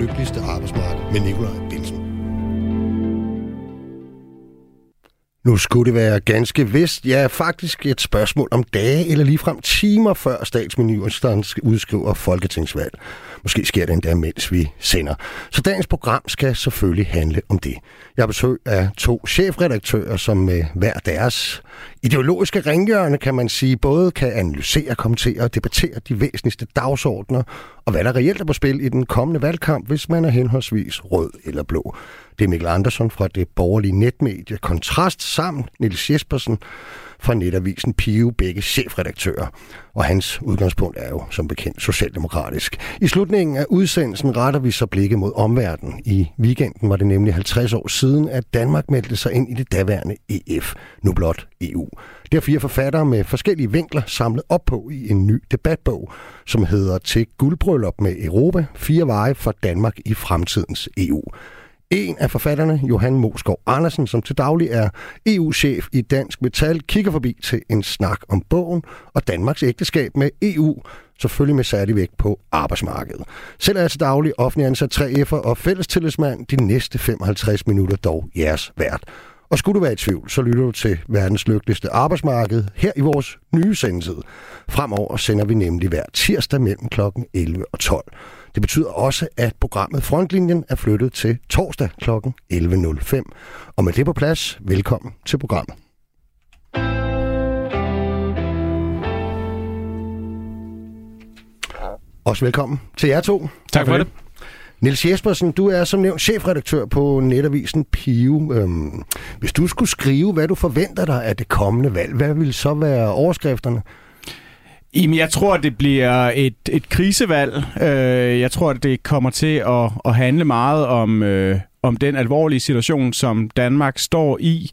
lykkeligste arbejdsmarked med Nikolaj Bensen. Nu skulle det være ganske vist, ja faktisk et spørgsmål om dage eller ligefrem timer før statsministeren udskriver folketingsvalg. Måske sker det endda, mens vi sender. Så dagens program skal selvfølgelig handle om det. Jeg har besøg af to chefredaktører, som med hver deres ideologiske ringhjørne, kan man sige, både kan analysere, kommentere og debattere de væsentligste dagsordner, og hvad der reelt er på spil i den kommende valgkamp, hvis man er henholdsvis rød eller blå. Det er Mikkel Andersen fra det borgerlige netmedie Kontrast sammen Nils Jespersen fra netavisen Pio, begge chefredaktører. Og hans udgangspunkt er jo som bekendt socialdemokratisk. I slutningen af udsendelsen retter vi så blikket mod omverdenen. I weekenden var det nemlig 50 år siden, at Danmark meldte sig ind i det daværende EF, nu blot EU. Det har fire forfattere med forskellige vinkler samlet op på i en ny debatbog, som hedder Til guldbryllup med Europa, fire veje for Danmark i fremtidens EU. En af forfatterne, Johan Moskov Andersen, som til daglig er EU-chef i Dansk Metal, kigger forbi til en snak om bogen og Danmarks ægteskab med EU, selvfølgelig med særlig vægt på arbejdsmarkedet. Selv er jeg til daglig offentlig ansat 3F'er og fællestillidsmand de næste 55 minutter dog jeres vært. Og skulle du være i tvivl, så lytter du til verdens lykkeligste arbejdsmarked her i vores nye sendetid. Fremover sender vi nemlig hver tirsdag mellem kl. 11 og 12. Det betyder også, at programmet Frontlinjen er flyttet til torsdag kl. 11.05. Og med det på plads, velkommen til programmet. Også velkommen til jer to. Tak for det. Niels Jespersen, du er som nævnt chefredaktør på netavisen Pio. Øhm, hvis du skulle skrive, hvad du forventer dig af det kommende valg, hvad vil så være overskrifterne? Jamen, jeg tror, det bliver et, et krisevalg. Øh, jeg tror, det kommer til at, at handle meget om, øh, om den alvorlige situation, som Danmark står i,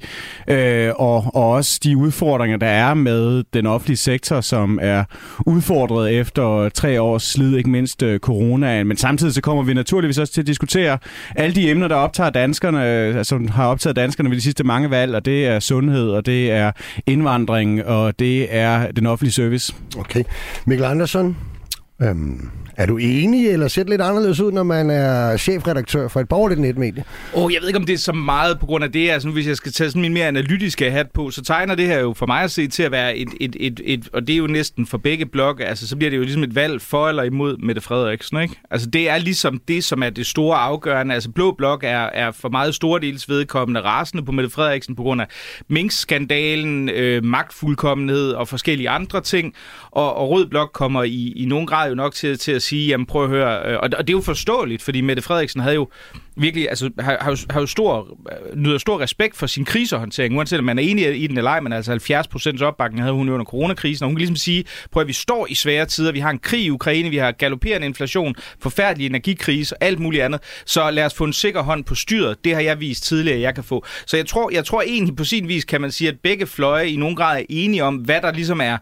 øh, og, og også de udfordringer, der er med den offentlige sektor, som er udfordret efter tre års slid, ikke mindst øh, coronaen. Men samtidig så kommer vi naturligvis også til at diskutere alle de emner, der optager danskerne, altså har optaget danskerne ved de sidste mange valg, og det er sundhed, og det er indvandring, og det er den offentlige service. Okay. Mikkel Andersen, øhm, er du enig, eller ser det lidt anderledes ud, når man er chefredaktør for et borgerligt netmedie? Åh, oh, jeg ved ikke, om det er så meget på grund af det. Altså, hvis jeg skal tage sådan min mere analytiske hat på, så tegner det her jo for mig at se til at være et, et, et, et og det er jo næsten for begge blokke, altså så bliver det jo ligesom et valg for eller imod Mette Frederiksen, ikke? Altså det er ligesom det, som er det store afgørende. Altså Blå Blok er, er for meget store dels vedkommende rasende på Mette Frederiksen på grund af minkskandalen, øh, magtfuldkommenhed og forskellige andre ting. Og, og Rød Blok kommer i, i nogen grad jo nok til, til at sige, jamen prøv at høre, øh, og, og det er jo forståeligt, fordi Mette Frederiksen havde jo virkelig, altså har, har, jo, har jo stor, øh, nyder stor respekt for sin krisehåndtering, uanset om man er enig i den eller ej, men altså 70 procents opbakning havde hun under coronakrisen, og hun kan ligesom sige, prøv at vi står i svære tider, vi har en krig i Ukraine, vi har galopperende inflation, forfærdelig energikrise og alt muligt andet, så lad os få en sikker hånd på styret, det har jeg vist tidligere, jeg kan få. Så jeg tror, jeg tror egentlig på sin vis, kan man sige, at begge fløje i nogen grad er enige om, hvad der ligesom er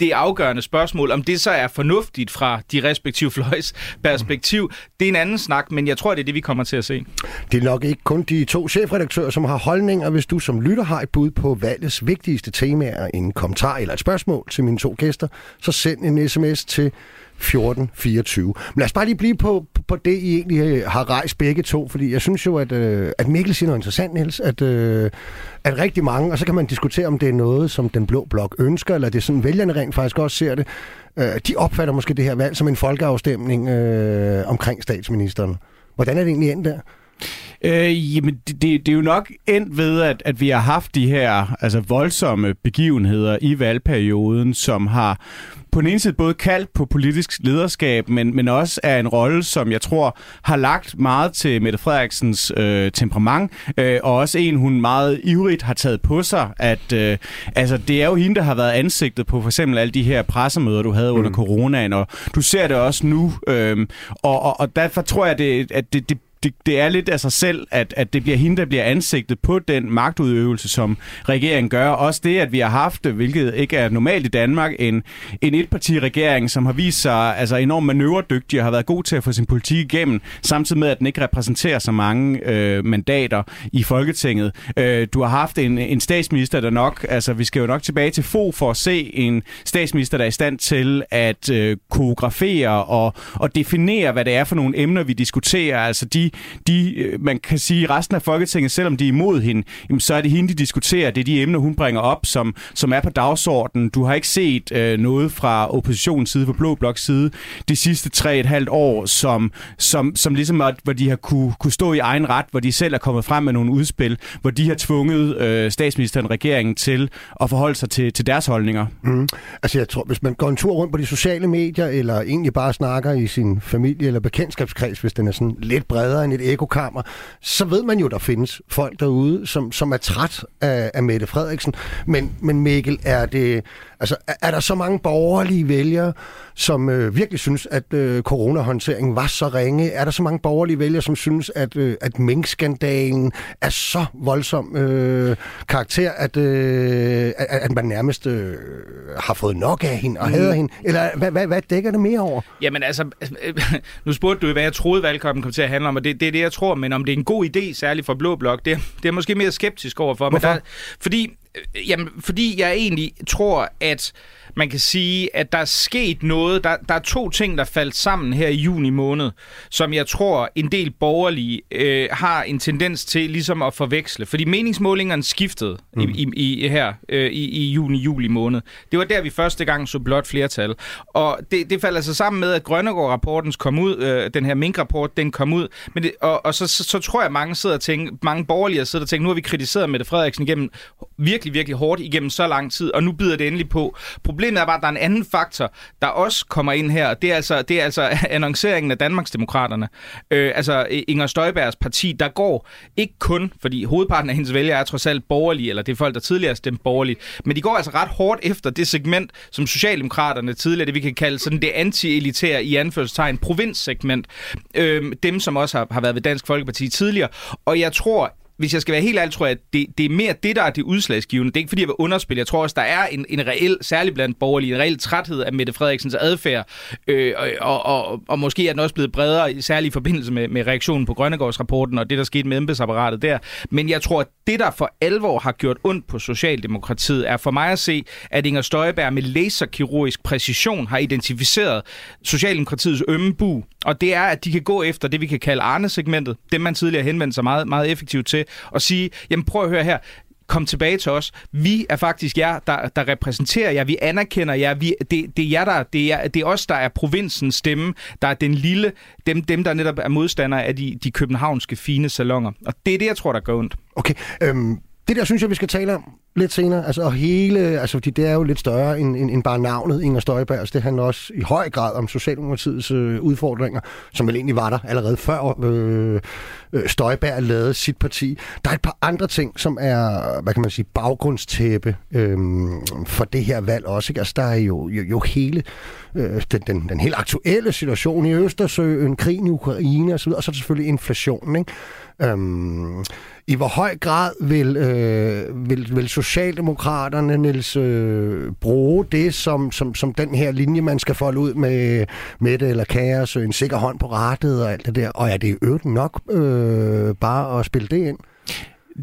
det afgørende spørgsmål. Om det så er fornuftigt fra de respektive fløjs perspektiv, det er en anden snak, men jeg tror, det er det, vi kommer til at se. Det er nok ikke kun de to chefredaktører, som har holdninger. Hvis du som lytter har et bud på valgets vigtigste temaer, en kommentar eller et spørgsmål til mine to gæster, så send en sms til 1424. Men lad os bare lige blive på, på det, I egentlig øh, har rejst begge to, fordi jeg synes jo, at, øh, at Mikkel siger noget interessant, Niels, at, øh, at rigtig mange, og så kan man diskutere, om det er noget, som den blå blok ønsker, eller det er sådan, vælgerne rent faktisk også ser det, øh, de opfatter måske det her valg som en folkeafstemning øh, omkring statsministeren. Hvordan er det egentlig endt der? Øh, jamen, det, det, det er jo nok endt ved, at, at vi har haft de her altså, voldsomme begivenheder i valgperioden, som har på den ene side både kaldt på politisk lederskab, men, men også er en rolle, som jeg tror har lagt meget til Mette Frederiksens øh, temperament, øh, og også en, hun meget ivrigt har taget på sig, at øh, altså, det er jo hende, der har været ansigtet på for eksempel alle de her pressemøder, du havde under mm. coronaen, og du ser det også nu, øh, og, og, og derfor tror jeg, det, at det, det det, det er lidt af sig selv, at, at det bliver hende, der bliver ansigtet på den magtudøvelse, som regeringen gør. Også det, at vi har haft, hvilket ikke er normalt i Danmark, en, en etpartiregering, som har vist sig altså enormt manøvredygtig og har været god til at få sin politik igennem, samtidig med, at den ikke repræsenterer så mange øh, mandater i Folketinget. Øh, du har haft en, en statsminister, der nok, altså vi skal jo nok tilbage til få for at se en statsminister, der er i stand til at øh, koreografere og, og definere, hvad det er for nogle emner, vi diskuterer. Altså de, de, øh, man kan sige, resten af Folketinget, selvom de er imod hende, jamen, så er det hende, de diskuterer. Det er de emner, hun bringer op, som, som er på dagsordenen. Du har ikke set øh, noget fra oppositionens side, fra Blå Bloks side, de sidste tre et halvt år, som, som, som ligesom, at, hvor de har kunne, kunne stå i egen ret, hvor de selv er kommet frem med nogle udspil, hvor de har tvunget øh, statsministeren, regeringen til at forholde sig til, til deres holdninger. Mm. Altså jeg tror, hvis man går en tur rundt på de sociale medier, eller egentlig bare snakker i sin familie eller bekendtskabskreds, hvis den er sådan lidt bredere end et ekokammer, så ved man jo, der findes folk derude, som, som er træt af, af Mette Frederiksen. Men, men Mikkel, er det Altså, er, er der så mange borgerlige vælgere, som øh, virkelig synes, at øh, coronahåndteringen var så ringe? Er der så mange borgerlige vælgere, som synes, at, øh, at minkskandalen er så voldsom øh, karakter, at, øh, at, at man nærmest øh, har fået nok af hende og mm. hader hende? Eller hvad, hvad, hvad dækker det mere over? Jamen altså, nu spurgte du, hvad jeg troede, valgkampen kom til at handle om, og det, det er det, jeg tror. Men om det er en god idé, særligt for Blå Blok, det, det er måske mere skeptisk overfor. Hvorfor? Men der, fordi Øh, jamen, fordi jeg egentlig tror, at man kan sige, at der er sket noget. Der, der er to ting, der faldt sammen her i juni måned, som jeg tror, en del borgerlige øh, har en tendens til ligesom at forveksle. Fordi meningsmålingerne skiftede mm. i, i, her øh, i, i juni-juli måned. Det var der, vi første gang så blot flertal. Og det, det faldt altså sammen med, at Grønnegård-rapporten kom ud, øh, den her minkrapport, den kom ud. Men det, og og så, så, så tror jeg, mange sidder og tænker, mange borgerlige sidder og tænker, nu har vi kritiseret Mette Frederiksen igennem virkelig, virkelig hårdt igennem så lang tid, og nu bider det endelig på. Problemet er bare, at der er en anden faktor, der også kommer ind her. Det er altså, det er altså annonceringen af Danmarksdemokraterne. Øh, altså Inger Støjbergs parti, der går ikke kun, fordi hovedparten af hendes vælgere er trods alt borgerlige, eller det er folk, der tidligere har stemt borgerligt, men de går altså ret hårdt efter det segment, som Socialdemokraterne tidligere, det vi kan kalde sådan det anti-elitære i anførselstegn, provinssegment. Øh, dem, som også har, har været ved Dansk Folkeparti tidligere. Og jeg tror, hvis jeg skal være helt ærlig, tror jeg, at det, det er mere det, der er det udslagsgivende. Det er ikke, fordi jeg vil underspille. Jeg tror også, der er en, en reel, særligt blandt borgerlige, en reel træthed af Mette Frederiksens adfærd. Øh, og, og, og måske er den også blevet bredere, særligt i forbindelse med, med reaktionen på Grønnegårdsrapporten og det, der skete med embedsapparatet der. Men jeg tror, at det, der for alvor har gjort ondt på Socialdemokratiet, er for mig at se, at Inger Støjberg med laserkirurgisk præcision har identificeret Socialdemokratiets ømme bu. Og det er, at de kan gå efter det, vi kan kalde Arne-segmentet. Det, man tidligere henvendte sig meget, meget effektivt til og sige, jamen prøv at høre her, kom tilbage til os. Vi er faktisk jer, der, der repræsenterer jer. Vi anerkender jer. Vi, det, det er jer, der, det er, det er os, der er provinsens stemme. Der er den lille, dem, dem der netop er modstandere af de, de københavnske fine salonger. Og det er det, jeg tror, der gør ondt. Okay, øhm, det der synes jeg, vi skal tale om lidt senere. Altså, og hele, altså, fordi det er jo lidt større end, end, end bare navnet Inger Støjberg. Altså, det handler også i høj grad om Socialdemokratiets øh, udfordringer, som vel egentlig var der allerede før øh, øh Støjberg lavede sit parti. Der er et par andre ting, som er, hvad kan man sige, baggrundstæppe øh, for det her valg også. Ikke? Altså, der er jo, jo, jo hele øh, den, den, den helt aktuelle situation i Østersøen, krigen i Ukraine osv., og så selvfølgelig inflationen. Ikke? Øhm, I hvor høj grad vil, øh, vil, vil Socialdemokraterne, Niels, øh, bruge det som, som, som den her linje, man skal folde ud med, med det eller kaos, en sikker hånd på rettet og alt det der? Og er det øvrigt nok øh, bare at spille det ind?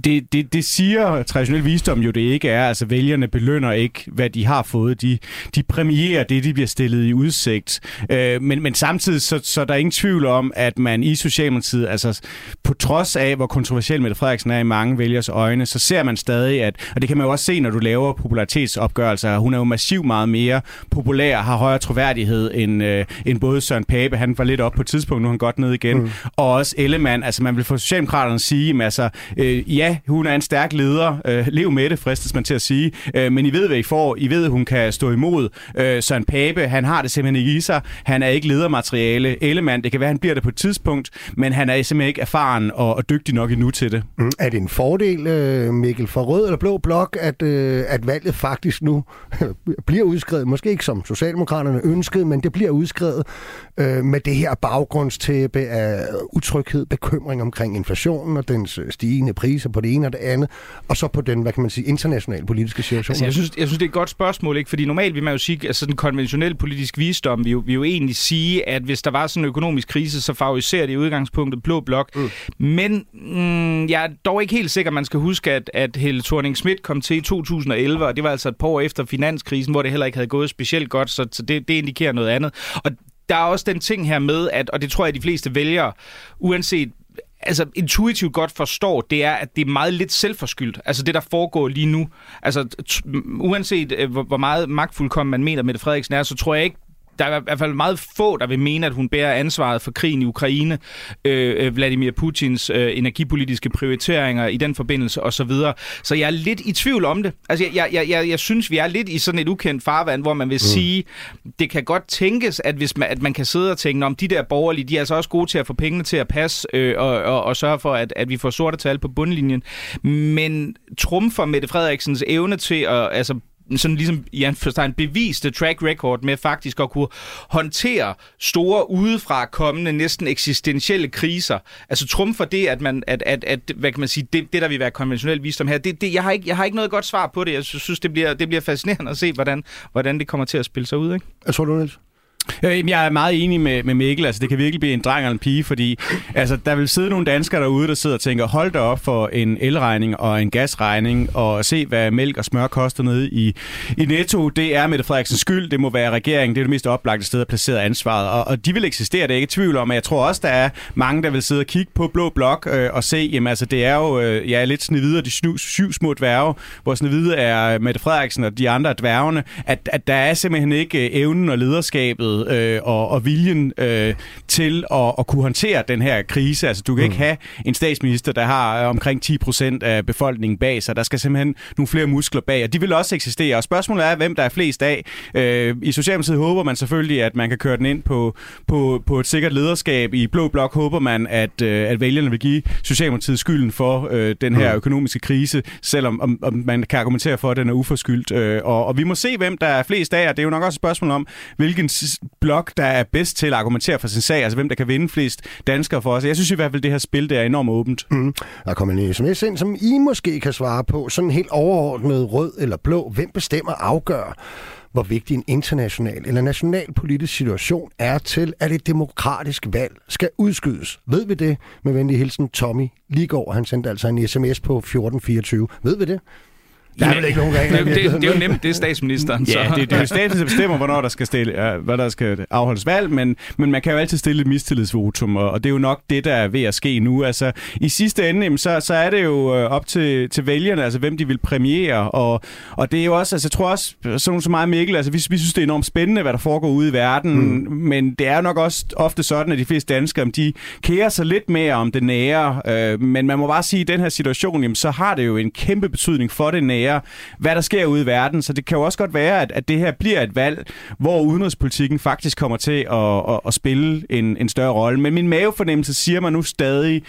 Det, det, det siger traditionel visdom jo, det ikke er. Altså, vælgerne belønner ikke, hvad de har fået. De, de præmierer det, de bliver stillet i udsigt. Øh, men, men samtidig, så, så der er ingen tvivl om, at man i Socialdemokratiet, altså på trods af, hvor kontroversiel Mette Frederiksen er i mange vælgers øjne, så ser man stadig, at, og det kan man jo også se, når du laver popularitetsopgørelser, hun er jo massivt meget mere populær, har højere troværdighed end, øh, end både Søren Pape, han var lidt op på et tidspunkt, nu er han godt ned igen, mm. og også Ellemann, altså man vil få Socialdemokraterne sige, at altså, øh, i ja, hun er en stærk leder. Øh, lev med det, fristes man til at sige. Øh, men I ved, hvad I får. I ved, at hun kan stå imod. Øh, Søren Pape, han har det simpelthen ikke i sig. Han er ikke ledermateriale. Ellemann, det kan være, han bliver det på et tidspunkt, men han er simpelthen ikke erfaren og, og dygtig nok endnu til det. Mm. Er det en fordel, øh, Mikkel, for rød eller blå blok, at, øh, at valget faktisk nu bliver udskrevet? Måske ikke som Socialdemokraterne ønskede, men det bliver udskrevet øh, med det her baggrundstæppe af utryghed, bekymring omkring inflationen og dens øh, stigende priser på det ene og det andet, og så på den, hvad kan man sige, internationale politiske situation. Altså, jeg, synes, jeg synes, det er et godt spørgsmål, ikke? fordi normalt vil man jo sige, at altså, den konventionelle politisk visdom vil jo, vil jo egentlig sige, at hvis der var sådan en økonomisk krise, så favoriserer det i udgangspunktet blå blok. Mm. Men mm, jeg er dog ikke helt sikker, man skal huske, at, at Helle thorning Schmidt kom til i 2011, og det var altså et par år efter finanskrisen, hvor det heller ikke havde gået specielt godt, så, så det, det indikerer noget andet. Og der er også den ting her med, at, og det tror jeg, de fleste vælgere, uanset altså intuitivt godt forstår, det er, at det er meget lidt selvforskyldt. Altså det, der foregår lige nu. Altså uanset øh, hvor, hvor meget magtfuldkommen man mener, Mette Frederiksen er, så tror jeg ikke, der er i hvert fald meget få, der vil mene, at hun bærer ansvaret for krigen i Ukraine, øh, øh, Vladimir Putins øh, energipolitiske prioriteringer i den forbindelse osv. Så, videre. så jeg er lidt i tvivl om det. Altså, jeg, jeg, jeg, jeg synes, vi er lidt i sådan et ukendt farvand, hvor man vil mm. sige, det kan godt tænkes, at hvis man, at man kan sidde og tænke, om de der borgerlige, de er altså også gode til at få pengene til at passe øh, og, og, og sørge for, at, at vi får sorte tal på bundlinjen. Men trumfer Mette Frederiksens evne til at altså, sådan ligesom i anførstegn beviste track record med faktisk at kunne håndtere store udefra kommende næsten eksistentielle kriser. Altså trumfer det, at man, at, at, at hvad kan man sige, det, det der vil være konventionel visdom her, det, det, jeg, har ikke, jeg har ikke noget godt svar på det. Jeg synes, det bliver, det bliver fascinerende at se, hvordan, hvordan det kommer til at spille sig ud. Ikke? Jeg tror du, Niels? Øh, jeg er meget enig med, med Mikkel. Altså, det kan virkelig blive en dreng eller en pige, fordi altså, der vil sidde nogle danskere derude, der sidder og tænker, hold da op for en elregning og en gasregning, og se, hvad mælk og smør koster nede i, i Netto. Det er Mette Frederiksens skyld. Det må være regeringen. Det er det mest oplagte sted at placere ansvaret. Og, og de vil eksistere, det er ikke i tvivl om. Men jeg tror også, der er mange, der vil sidde og kigge på Blå Blok øh, og se, jamen altså, det er jo øh, ja, lidt Snevide de syv, syv små dværge, hvor Snevide er Mette Frederiksen og de andre dværgene, at, at der er simpelthen ikke øh, evnen og lederskabet øh, og, og viljen øh, til at, at kunne håndtere den her krise. Altså, du kan mm. ikke have en statsminister, der har omkring 10 procent af befolkningen bag sig. Der skal simpelthen nogle flere muskler bag, og de vil også eksistere. Og spørgsmålet er, hvem der er flest af. Øh, I Socialdemokratiet håber man selvfølgelig, at man kan køre den ind på, på, på et sikkert lederskab. I Blå Blok håber man, at, øh, at vælgerne vil give Socialdemokratiet skylden for øh, den her mm. økonomiske krise, selvom om, om man kan argumentere for, at den er uforskyldt. Øh, og, og vi må se, hvem der er flest af, og det er jo nok også et spørgsmål om, hvilken blok, der er bedst til at argumentere for sin sag, altså hvem der kan vinde flest danskere for os. Jeg synes i hvert fald, det her spil det er enormt åbent. Mm. Der kommer en sms ind, som I måske kan svare på. Sådan helt overordnet rød eller blå. Hvem bestemmer afgør, hvor vigtig en international eller national politisk situation er til, at et demokratisk valg skal udskydes. Ved vi det? Med venlig hilsen Tommy Ligård. Han sendte altså en sms på 1424. Ved vi det? Der er vel ikke nogen regler. Det, det, det, er jo nemt, det er statsministeren. Ja, så. det, det er jo staten, der bestemmer, hvornår der skal, stille, hvad der skal afholdes valg, men, men man kan jo altid stille et mistillidsvotum, og, og det er jo nok det, der er ved at ske nu. Altså, I sidste ende, jamen, så, så er det jo øh, op til, til vælgerne, altså hvem de vil premiere, og, og det er jo også, altså jeg tror også, sådan så meget Mikkel, altså vi, vi synes, det er enormt spændende, hvad der foregår ude i verden, mm. men det er nok også ofte sådan, at de fleste danskere, de kærer sig lidt mere om det nære, øh, men man må bare sige, at i den her situation, jamen, så har det jo en kæmpe betydning for det nære, nære, hvad der sker ude i verden. Så det kan jo også godt være, at, at det her bliver et valg, hvor udenrigspolitikken faktisk kommer til at, at, at spille en, en større rolle. Men min mavefornemmelse siger mig nu stadig,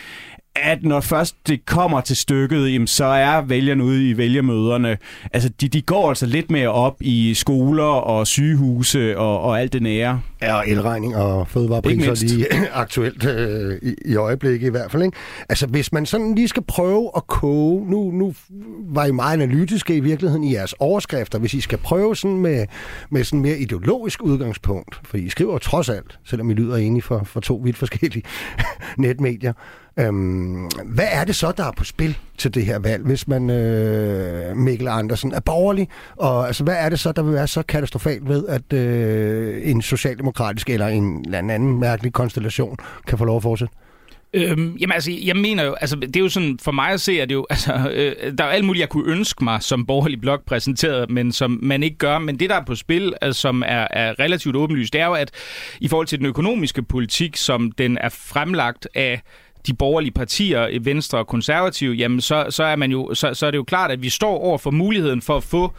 at når først det kommer til stykket, jamen, så er vælgerne ude i vælgermøderne, altså de, de går altså lidt mere op i skoler og sygehuse og, og alt det nære. Ja, og elregning og fødevarepriser lige aktuelt øh, i, i øjeblikket i hvert fald. Ikke? Altså hvis man sådan lige skal prøve at koge, nu, nu var I meget analytiske i virkeligheden i jeres overskrifter, hvis I skal prøve sådan med, med sådan mere ideologisk udgangspunkt, for I skriver trods alt, selvom I lyder enige for, for to vidt forskellige netmedier, Øhm, hvad er det så, der er på spil til det her valg, hvis man, øh, Mikkel Andersen, er borgerlig? Og altså, hvad er det så, der vil være så katastrofalt ved, at øh, en socialdemokratisk eller en eller anden mærkelig konstellation kan få lov at fortsætte? Øhm, jamen altså, jeg mener jo, altså det er jo sådan, for mig at se, at det jo, altså, øh, der er alt muligt, jeg kunne ønske mig som borgerlig blok præsenteret, men som man ikke gør. Men det, der er på spil, altså, som er, er relativt åbenlyst, det er jo, at i forhold til den økonomiske politik, som den er fremlagt af de borgerlige partier, øh, Venstre og Konservative, jamen så, så, er man jo, så, så er det jo klart, at vi står over for muligheden for at få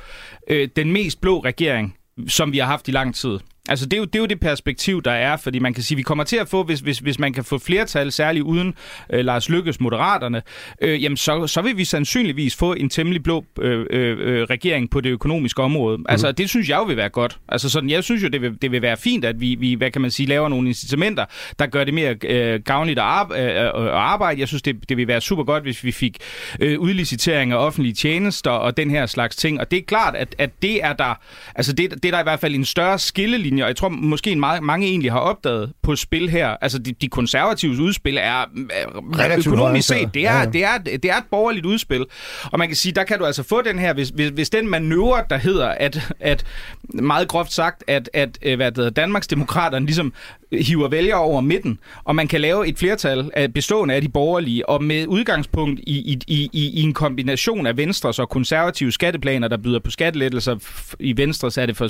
øh, den mest blå regering, som vi har haft i lang tid. Altså, det er, jo, det er jo det perspektiv, der er, fordi man kan sige, vi kommer til at få, hvis, hvis, hvis man kan få flertal, særligt uden øh, Lars Lykkes Moderaterne, øh, jamen så, så vil vi sandsynligvis få en temmelig blå øh, øh, øh regering på det økonomiske område. Mm. Altså, det synes jeg jo vil være godt. Altså, sådan, jeg synes jo, det vil, det vil være fint, at vi, vi, hvad kan man sige, laver nogle incitamenter, der gør det mere øh, gavnligt at, arbe, øh, at arbejde. Jeg synes, det, det vil være super godt, hvis vi fik øh, udlicitering af offentlige tjenester og den her slags ting. Og det er klart, at, at det er der, altså det, det er der i hvert fald en større skillelinje skillelinjer, og jeg tror måske meget, mange egentlig har opdaget på spil her. Altså, de, de konservatives udspil er Relativt økonomisk set, det er, ja, ja. Det, er, det er et borgerligt udspil. Og man kan sige, der kan du altså få den her, hvis, hvis, hvis den manøvre, der hedder, at, at meget groft sagt, at, at øh, hvad det hedder, Danmarksdemokraterne ligesom hiver vælgere over midten, og man kan lave et flertal af, bestående af de borgerlige, og med udgangspunkt i, i, i, i en kombination af Venstres og konservative skatteplaner, der byder på skattelettelser. I Venstres er det for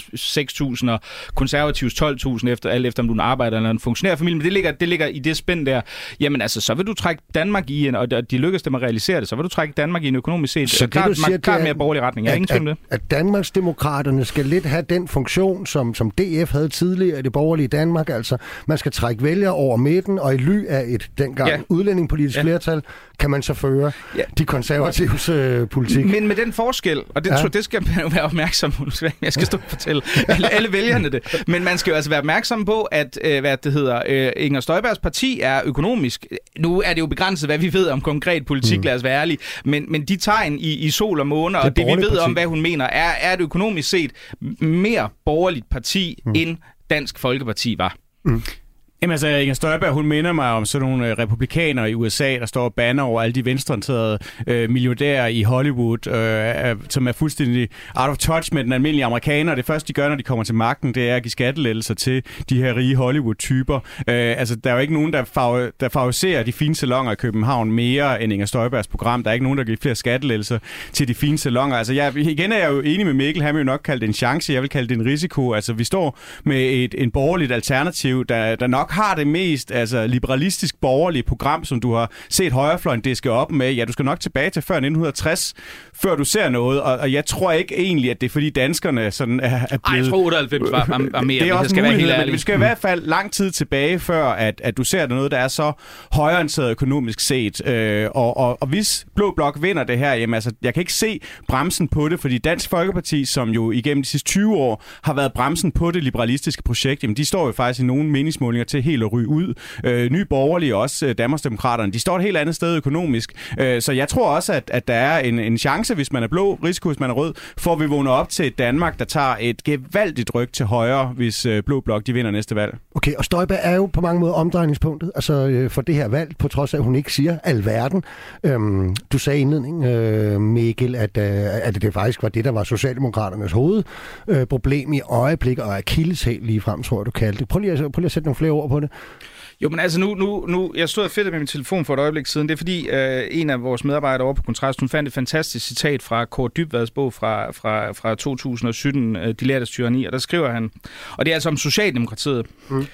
6.000, og konservatives 12.000, efter, alt efter om du er en arbejder eller en funktionærfamilie, men det ligger, det ligger i det spænd der. Jamen altså, så vil du trække Danmark i en, og de lykkes dem at realisere det, så vil du trække Danmark i en økonomisk set så klart, det, siger, klart mere borgerlig retning. Jeg er ingen at, at, at Danmarksdemokraterne skal lidt have den funktion, som, som DF havde tidligere i det borgerlige Danmark, altså man skal trække vælgere over midten, og i ly af et dengang ja. udlændingepolitisk ja. flertal, kan man så føre ja. de konservatives øh, politik. Men med den forskel, og det, ja. tror, det skal man jo være opmærksom på, jeg skal stå og fortælle alle, alle vælgerne det, men man skal jo altså være opmærksom på, at øh, hvad det hedder, øh, Inger Støjbergs parti er økonomisk. Nu er det jo begrænset, hvad vi ved om konkret politik, mm. lad os være ærlige, men, men de tegn i, i sol og måne, og det vi ved parti. om, hvad hun mener, er, er et økonomisk set mere borgerligt parti, mm. end Dansk Folkeparti var. Mm. Jamen altså, Inger Støjberg, hun minder mig om sådan nogle øh, republikanere i USA, der står og banner over alle de venstreorienterede øh, milliardærer i Hollywood, øh, som er fuldstændig out of touch med den almindelige amerikaner. Det første, de gør, når de kommer til magten, det er at give skattelettelser til de her rige Hollywood-typer. Øh, altså, der er jo ikke nogen, der, fav- der favoriserer de fine salonger i København mere end Inger Støjbergs program. Der er ikke nogen, der giver flere skattelettelser til de fine salonger. Altså, jeg, igen er jeg jo enig med Mikkel. Han vil jo nok kalde det en chance. Jeg vil kalde det en risiko. Altså, vi står med et en borgerligt alternativ, der, der nok har det mest altså, liberalistisk borgerlige program, som du har set højrefløjen diske op med, ja, du skal nok tilbage til før 1960, før du ser noget, og, og jeg tror ikke egentlig, at det er fordi danskerne sådan er, er blevet... Ej, jeg tror 98 var, var, var mere, det er også skal være helt men vi skal i hvert fald lang tid tilbage, før at, at du ser noget, der er så højorienteret økonomisk set. Øh, og, og, og hvis Blå Blok vinder det her, jamen altså, jeg kan ikke se bremsen på det, fordi Dansk Folkeparti, som jo igennem de sidste 20 år har været bremsen på det liberalistiske projekt, jamen de står jo faktisk i nogle meningsmålinger til helt at ryge ud. Øh, Nye Borgerlige, også øh, Danmarksdemokraterne, de står et helt andet sted økonomisk. Øh, så jeg tror også, at, at der er en, en chance, hvis man er blå, risiko, hvis man er rød, for at vi vågner op til et Danmark, der tager et gevaldigt ryg til højre, hvis øh, Blå Blok de vinder næste valg. Okay, og Støjberg er jo på mange måder omdrejningspunktet altså, øh, for det her valg, på trods af, at hun ikke siger alverden. Øhm, du sagde i indledning, øh, Mikkel, at, øh, at det faktisk var det, der var Socialdemokraternes hovedproblem øh, i øjeblik, og akilleshæl lige frem, tror jeg, du kaldte det. Prøv lige, at, prøv lige at sætte nogle flere ord på det. Jo, men altså nu, nu, nu jeg stod og fedt med min telefon for et øjeblik siden. Det er fordi, øh, en af vores medarbejdere over på Kontrast, hun fandt et fantastisk citat fra Kåre Dybvads bog fra, fra, fra 2017, øh, De lærte tyranni, og der skriver han, og det er altså om Socialdemokratiet. Mm.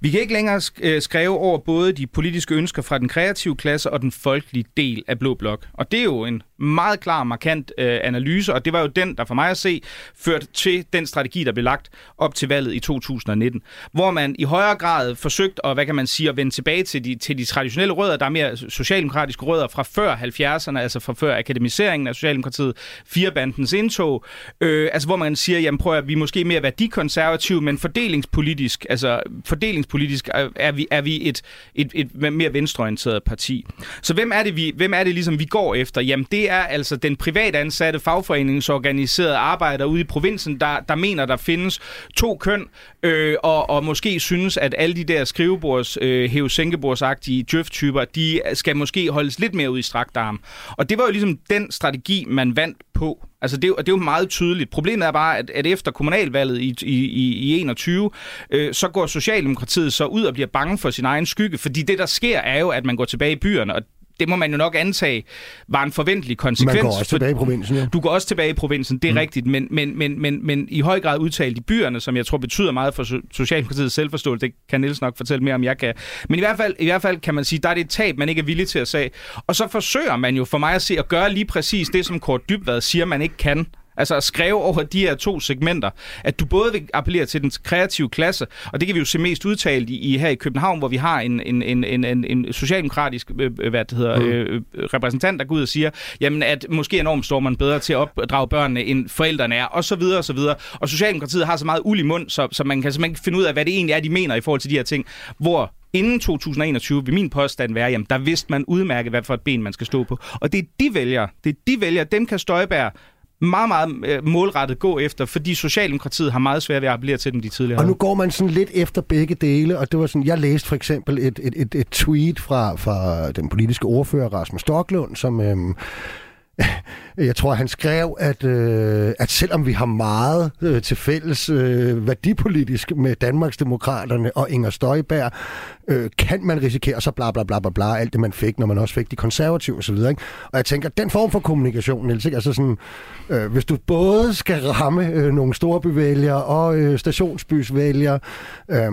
Vi kan ikke længere øh, skrive over både de politiske ønsker fra den kreative klasse og den folkelige del af Blå Blok. Og det er jo en meget klar, markant øh, analyse, og det var jo den, der for mig at se, førte til den strategi, der blev lagt op til valget i 2019, hvor man i højere grad forsøgt at, hvad kan man sige, at vende tilbage til de, til de traditionelle rødder, der er mere socialdemokratiske rødder fra før 70'erne, altså fra før akademiseringen af Socialdemokratiet, firebandens indtog, øh, altså hvor man siger, jamen prøv at vi er måske mere værdikonservative, men fordelingspolitisk, altså fordelingspolitisk er vi, er vi et, et, et mere venstreorienteret parti. Så hvem er det, vi, hvem er det ligesom, vi går efter? Jamen det er altså den privatansatte fagforeningsorganiserede arbejder ude i provinsen, der, der mener, der findes to køn, øh, og, og måske synes, at alle de der skrivebords, øh, hæve-sænkebordsagtige djøf-typer, de skal måske holdes lidt mere ud i strakt arm. Og det var jo ligesom den strategi, man vandt på. Altså, det er, jo, det er jo meget tydeligt. Problemet er bare, at, at efter kommunalvalget i, i, i 21, øh, så går Socialdemokratiet så ud og bliver bange for sin egen skygge, fordi det, der sker, er jo, at man går tilbage i byerne, og det må man jo nok antage, var en forventelig konsekvens. Man går også tilbage i provinsen, ja. Du går også tilbage i provinsen, det er mm. rigtigt, men, men, men, men, men i høj grad udtalt i byerne, som jeg tror betyder meget for Socialdemokratiets selvforståelse, det kan Niels nok fortælle mere om, jeg kan. Men i hvert fald, i hvert fald kan man sige, der er det et tab, man ikke er villig til at sige. Og så forsøger man jo for mig at se at gøre lige præcis det, som Kort Dybvad siger, man ikke kan. Altså at skrive over de her to segmenter. At du både vil appellere til den kreative klasse, og det kan vi jo se mest udtalt i, i her i København, hvor vi har en, en, en, en, en, en socialdemokratisk øh, øh hvad det hedder, mm. øh, repræsentant, der går ud og siger, jamen at måske enormt står man bedre til at opdrage børnene, end forældrene er, og så videre, og så videre. Og Socialdemokratiet har så meget uld i mund, så, så man kan simpelthen ikke finde ud af, hvad det egentlig er, de mener i forhold til de her ting, hvor inden 2021 vil min påstand være, jamen der vidste man udmærket, hvad for et ben man skal stå på. Og det er de vælger, det er de vælger, dem kan Støjbær meget, meget øh, målrettet gå efter, fordi Socialdemokratiet har meget svært ved at appellere til dem de tidligere Og nu går man sådan lidt efter begge dele, og det var sådan, jeg læste for eksempel et, et, et, et tweet fra, fra den politiske ordfører Rasmus Stocklund, som øhm, jeg tror, han skrev, at, øh, at selvom vi har meget øh, til fælles øh, værdipolitisk med Danmarksdemokraterne og Inger Støjberg, øh, kan man risikere så bla bla bla bla bla, alt det man fik, når man også fik de konservative osv. Og, og jeg tænker, den form for kommunikation, Niels, ikke? altså sådan, øh, hvis du både skal ramme øh, nogle store bevælgere og øh, stationsbysvælgere, øh,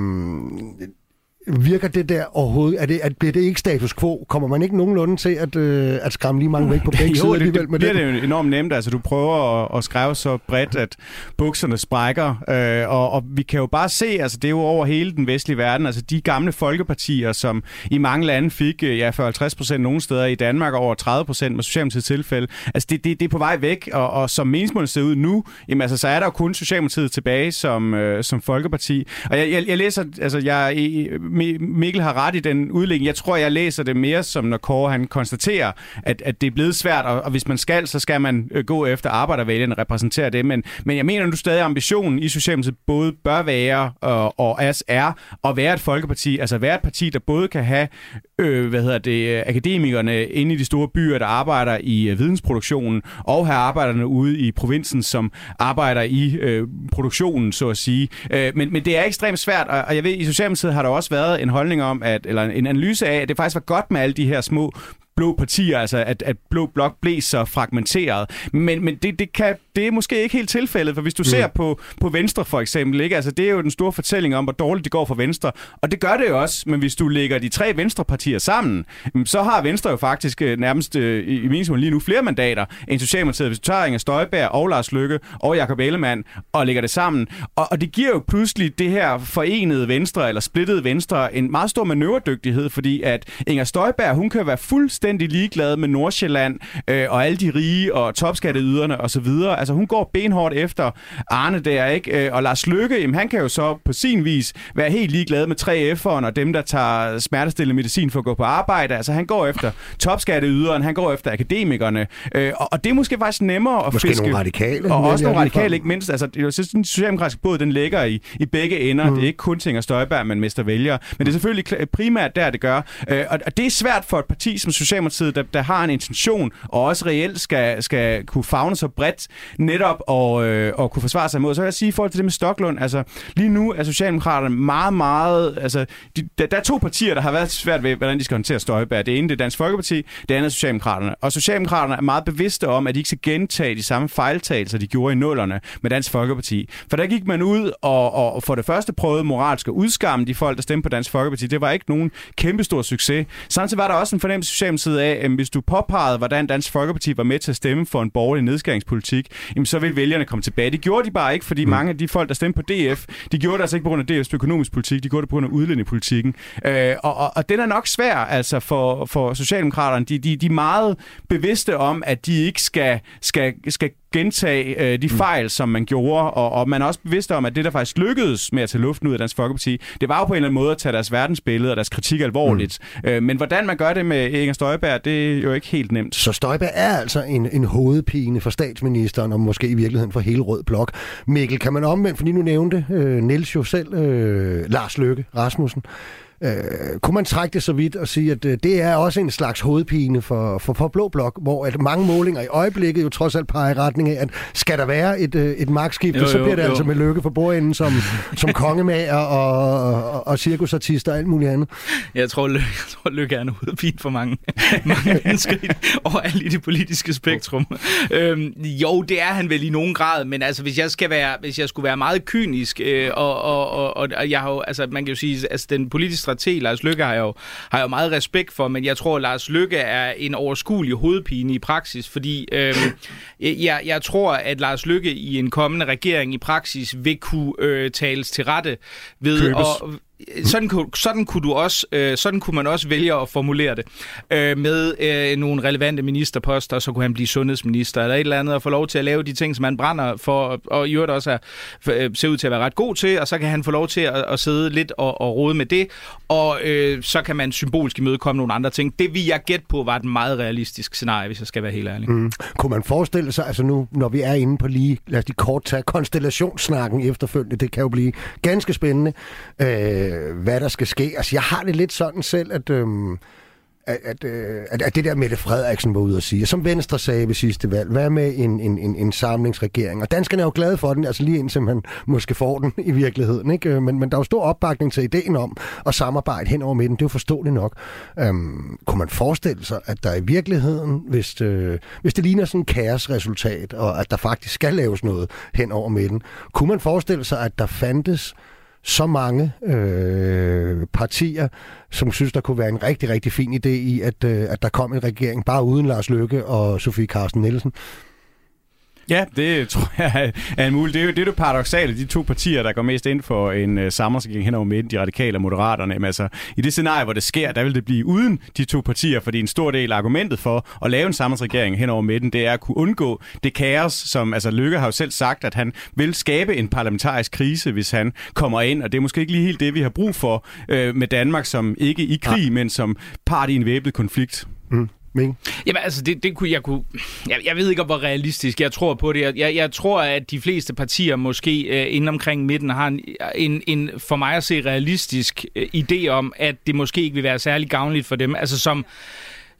Virker det der overhovedet? Er det, at, bliver det ikke status quo? Kommer man ikke nogenlunde til at, øh, at skræmme lige mange væk på begge sider alligevel det, med det? bliver det jo enormt nemt. Altså, du prøver at, at skrive så bredt, at bukserne sprækker. Øh, og, og vi kan jo bare se, altså det er jo over hele den vestlige verden, altså de gamle folkepartier, som i mange lande fik øh, ja, 40-50 procent nogle steder i Danmark, over 30 procent med Socialdemokratiets tilfælde. Altså det, det, det er på vej væk, og, og som meningsmålet ser ud nu, jamen, altså, så er der jo kun Socialdemokratiet tilbage som, øh, som folkeparti. Og jeg, jeg, jeg læser, altså jeg Mikkel har ret i den udlægning. Jeg tror, jeg læser det mere som, når Kåre han konstaterer, at, at det er blevet svært, og, og hvis man skal, så skal man øh, gå efter arbejdervælgerne og repræsentere det. Men, men jeg mener nu stadig, at ambitionen i Socialdemokratiet både bør være øh, og, og er at være et folkeparti, altså være et parti, der både kan have øh, hvad hedder det, akademikerne inde i de store byer, der arbejder i øh, vidensproduktionen, og have arbejderne ude i provinsen, som arbejder i øh, produktionen, så at sige. Øh, men, men det er ekstremt svært, og, og jeg ved, i Socialdemokratiet har der også været en holdning om, at, eller en analyse af, at det faktisk var godt med alle de her små blå partier, altså at, at blå blok blev så fragmenteret. Men, men det, det, kan, det er måske ikke helt tilfældet, for hvis du mm. ser på, på Venstre for eksempel, ikke? Altså, det er jo den store fortælling om, hvor dårligt det går for Venstre, og det gør det jo også, men hvis du lægger de tre Venstre-partier sammen, så har Venstre jo faktisk øh, nærmest øh, i minimum lige nu flere mandater end Socialdemokratiet. Hvis du tager Inger Støjberg og Lars Lykke og Jakob Ellemann og lægger det sammen, og, og det giver jo pludselig det her forenede Venstre, eller splittede Venstre, en meget stor manøvredygtighed, fordi at Inger Støjberg, hun kan være fuldstændig fuldstændig ligeglad med Nordsjælland øh, og alle de rige og topskatteyderne osv. Altså hun går benhårdt efter Arne der, ikke? Øh, og Lars Lykke, jamen, han kan jo så på sin vis være helt ligeglad med 3F'eren og dem, der tager smertestillende medicin for at gå på arbejde. Altså han går efter topskatteyderen, han går efter akademikerne. Øh, og, og det er måske faktisk nemmere at måske fiske. nogle radikale. Og også nogle radikale, ikke mindst. Altså, det er den socialdemokratiske båd, den ligger i, i begge ender. Mm. Det er ikke kun Inger Støjberg, man mister vælger. Men det er selvfølgelig primært der, det gør. Øh, og, og det er svært for et parti som Socialdemokratiet, der, der har en intention, og også reelt skal, skal kunne fagne så bredt, netop og, øh, og kunne forsvare sig imod. Så vil jeg sige i forhold til det med Stoklund, altså lige nu er Socialdemokraterne meget, meget, altså de, der, der er to partier, der har været svært ved, hvordan de skal håndtere Støjberg. Det ene det er Dansk Folkeparti, det andet er Socialdemokraterne. Og Socialdemokraterne er meget bevidste om, at de ikke skal gentage de samme fejltagelser, de gjorde i nullerne med Dansk Folkeparti. For der gik man ud og, og for det første prøvede moralsk at udskamme de folk, der stemte på Dansk Folkeparti. Det var ikke nogen kæmpestor succes. Samtidig var der også en fornemmelse Socialdemokratiet af, at hvis du påpegede, hvordan Dansk Folkeparti var med til at stemme for en borgerlig nedskæringspolitik, jamen, så vil vælgerne komme tilbage. Det gjorde de bare ikke, fordi mm. mange af de folk, der stemte på DF, de gjorde det altså ikke på grund af DF's økonomisk politik, de gjorde det på grund af udlændingepolitikken. Øh, og, og, og den er nok svær altså for, for Socialdemokraterne. De, de, de er meget bevidste om, at de ikke skal, skal, skal gentage øh, de mm. fejl, som man gjorde, og, og man er også bevidst om, at det, der faktisk lykkedes med at tage luften ud af Dansk Folkeparti, det var jo på en eller anden måde at tage deres verdensbillede og deres kritik alvorligt. Mm. Øh, men hvordan man gør det med Inger Støjberg, det er jo ikke helt nemt. Så Støjberg er altså en, en hovedpine for statsministeren, og måske i virkeligheden for hele Rød Blok. Mikkel, kan man omvendt, fordi nu nævnte øh, Niels jo selv, øh, Lars Løkke Rasmussen, Øh, kunne man trække det så vidt og sige, at øh, det er også en slags hovedpine for, for, for Blå Blok, hvor at mange målinger i øjeblikket jo trods alt peger i retning af, at skal der være et, øh, et magtskifte, jo, jo, så bliver det jo. altså med lykke for bordenden som, som kongemager og, og, og cirkusartister og alt muligt andet. Jeg tror, Lykke, jeg tror, Lykke er en hovedpine for mange, mange mennesker i, overalt i det politiske spektrum. Øhm, jo, det er han vel i nogen grad, men altså, hvis jeg, skal være, hvis jeg skulle være meget kynisk, øh, og, og, og, og jeg har jo, altså, man kan jo sige, altså, den politiske strateg, Lars Lykke, har jeg, jo, har jeg jo meget respekt for, men jeg tror, at Lars Lykke er en overskuelig hovedpine i praksis, fordi øh, jeg, jeg tror, at Lars Lykke i en kommende regering i praksis vil kunne øh, tales til rette ved Købes. at sådan, kunne, sådan, kunne du også, øh, sådan kunne man også vælge at formulere det. Øh, med øh, nogle relevante ministerposter, så kunne han blive sundhedsminister eller et eller andet, og få lov til at lave de ting, som han brænder for, og i øvrigt også er, øh, ser ud til at være ret god til, og så kan han få lov til at, at sidde lidt og, og rode med det, og øh, så kan man symbolsk imødekomme nogle andre ting. Det vi jeg gætte på var et meget realistisk scenarie, hvis jeg skal være helt ærlig. Mm. Kunne man forestille sig, altså nu, når vi er inde på lige, lad os lige kort tage konstellationssnakken efterfølgende, det kan jo blive ganske spændende. Øh, øh, hvad der skal ske. Altså, jeg har det lidt sådan selv, at... Øh, at, at, øh, at, at det der Mette Frederiksen var ude at sige, som Venstre sagde ved sidste valg, hvad med en, en, en, en samlingsregering? Og danskerne er jo glade for den, altså lige indtil man måske får den i virkeligheden. Ikke? Øh, men, men der er jo stor opbakning til ideen om at samarbejde hen over midten. Det er jo forståeligt nok. Øhm, kunne man forestille sig, at der i virkeligheden, hvis, det, hvis det ligner sådan en kaosresultat, og at der faktisk skal laves noget hen over midten, kunne man forestille sig, at der fandtes så mange øh, partier, som synes, der kunne være en rigtig, rigtig fin idé i, at, øh, at der kom en regering bare uden Lars Løkke og Sofie Carsten Nielsen. Ja, det tror jeg er en mulighed. Det er jo det, er jo paradoxale, de to partier, der går mest ind for en uh, samarbejdsregering hen over midten, de radikale og moderaterne. Jamen, altså, I det scenarie, hvor det sker, der vil det blive uden de to partier, fordi en stor del af argumentet for at lave en samarbejdsregering hen over midten, det er at kunne undgå det kaos, som altså Lykke har jo selv sagt, at han vil skabe en parlamentarisk krise, hvis han kommer ind, og det er måske ikke lige helt det, vi har brug for uh, med Danmark, som ikke i krig, ja. men som part i en væbnet konflikt. Mm. Ming? Jamen altså, det, det kunne jeg kunne... Jeg, jeg ved ikke, hvor realistisk jeg tror på det. Jeg, jeg tror, at de fleste partier måske øh, inden omkring midten har en, en, en, for mig at se, realistisk øh, idé om, at det måske ikke vil være særlig gavnligt for dem. Altså som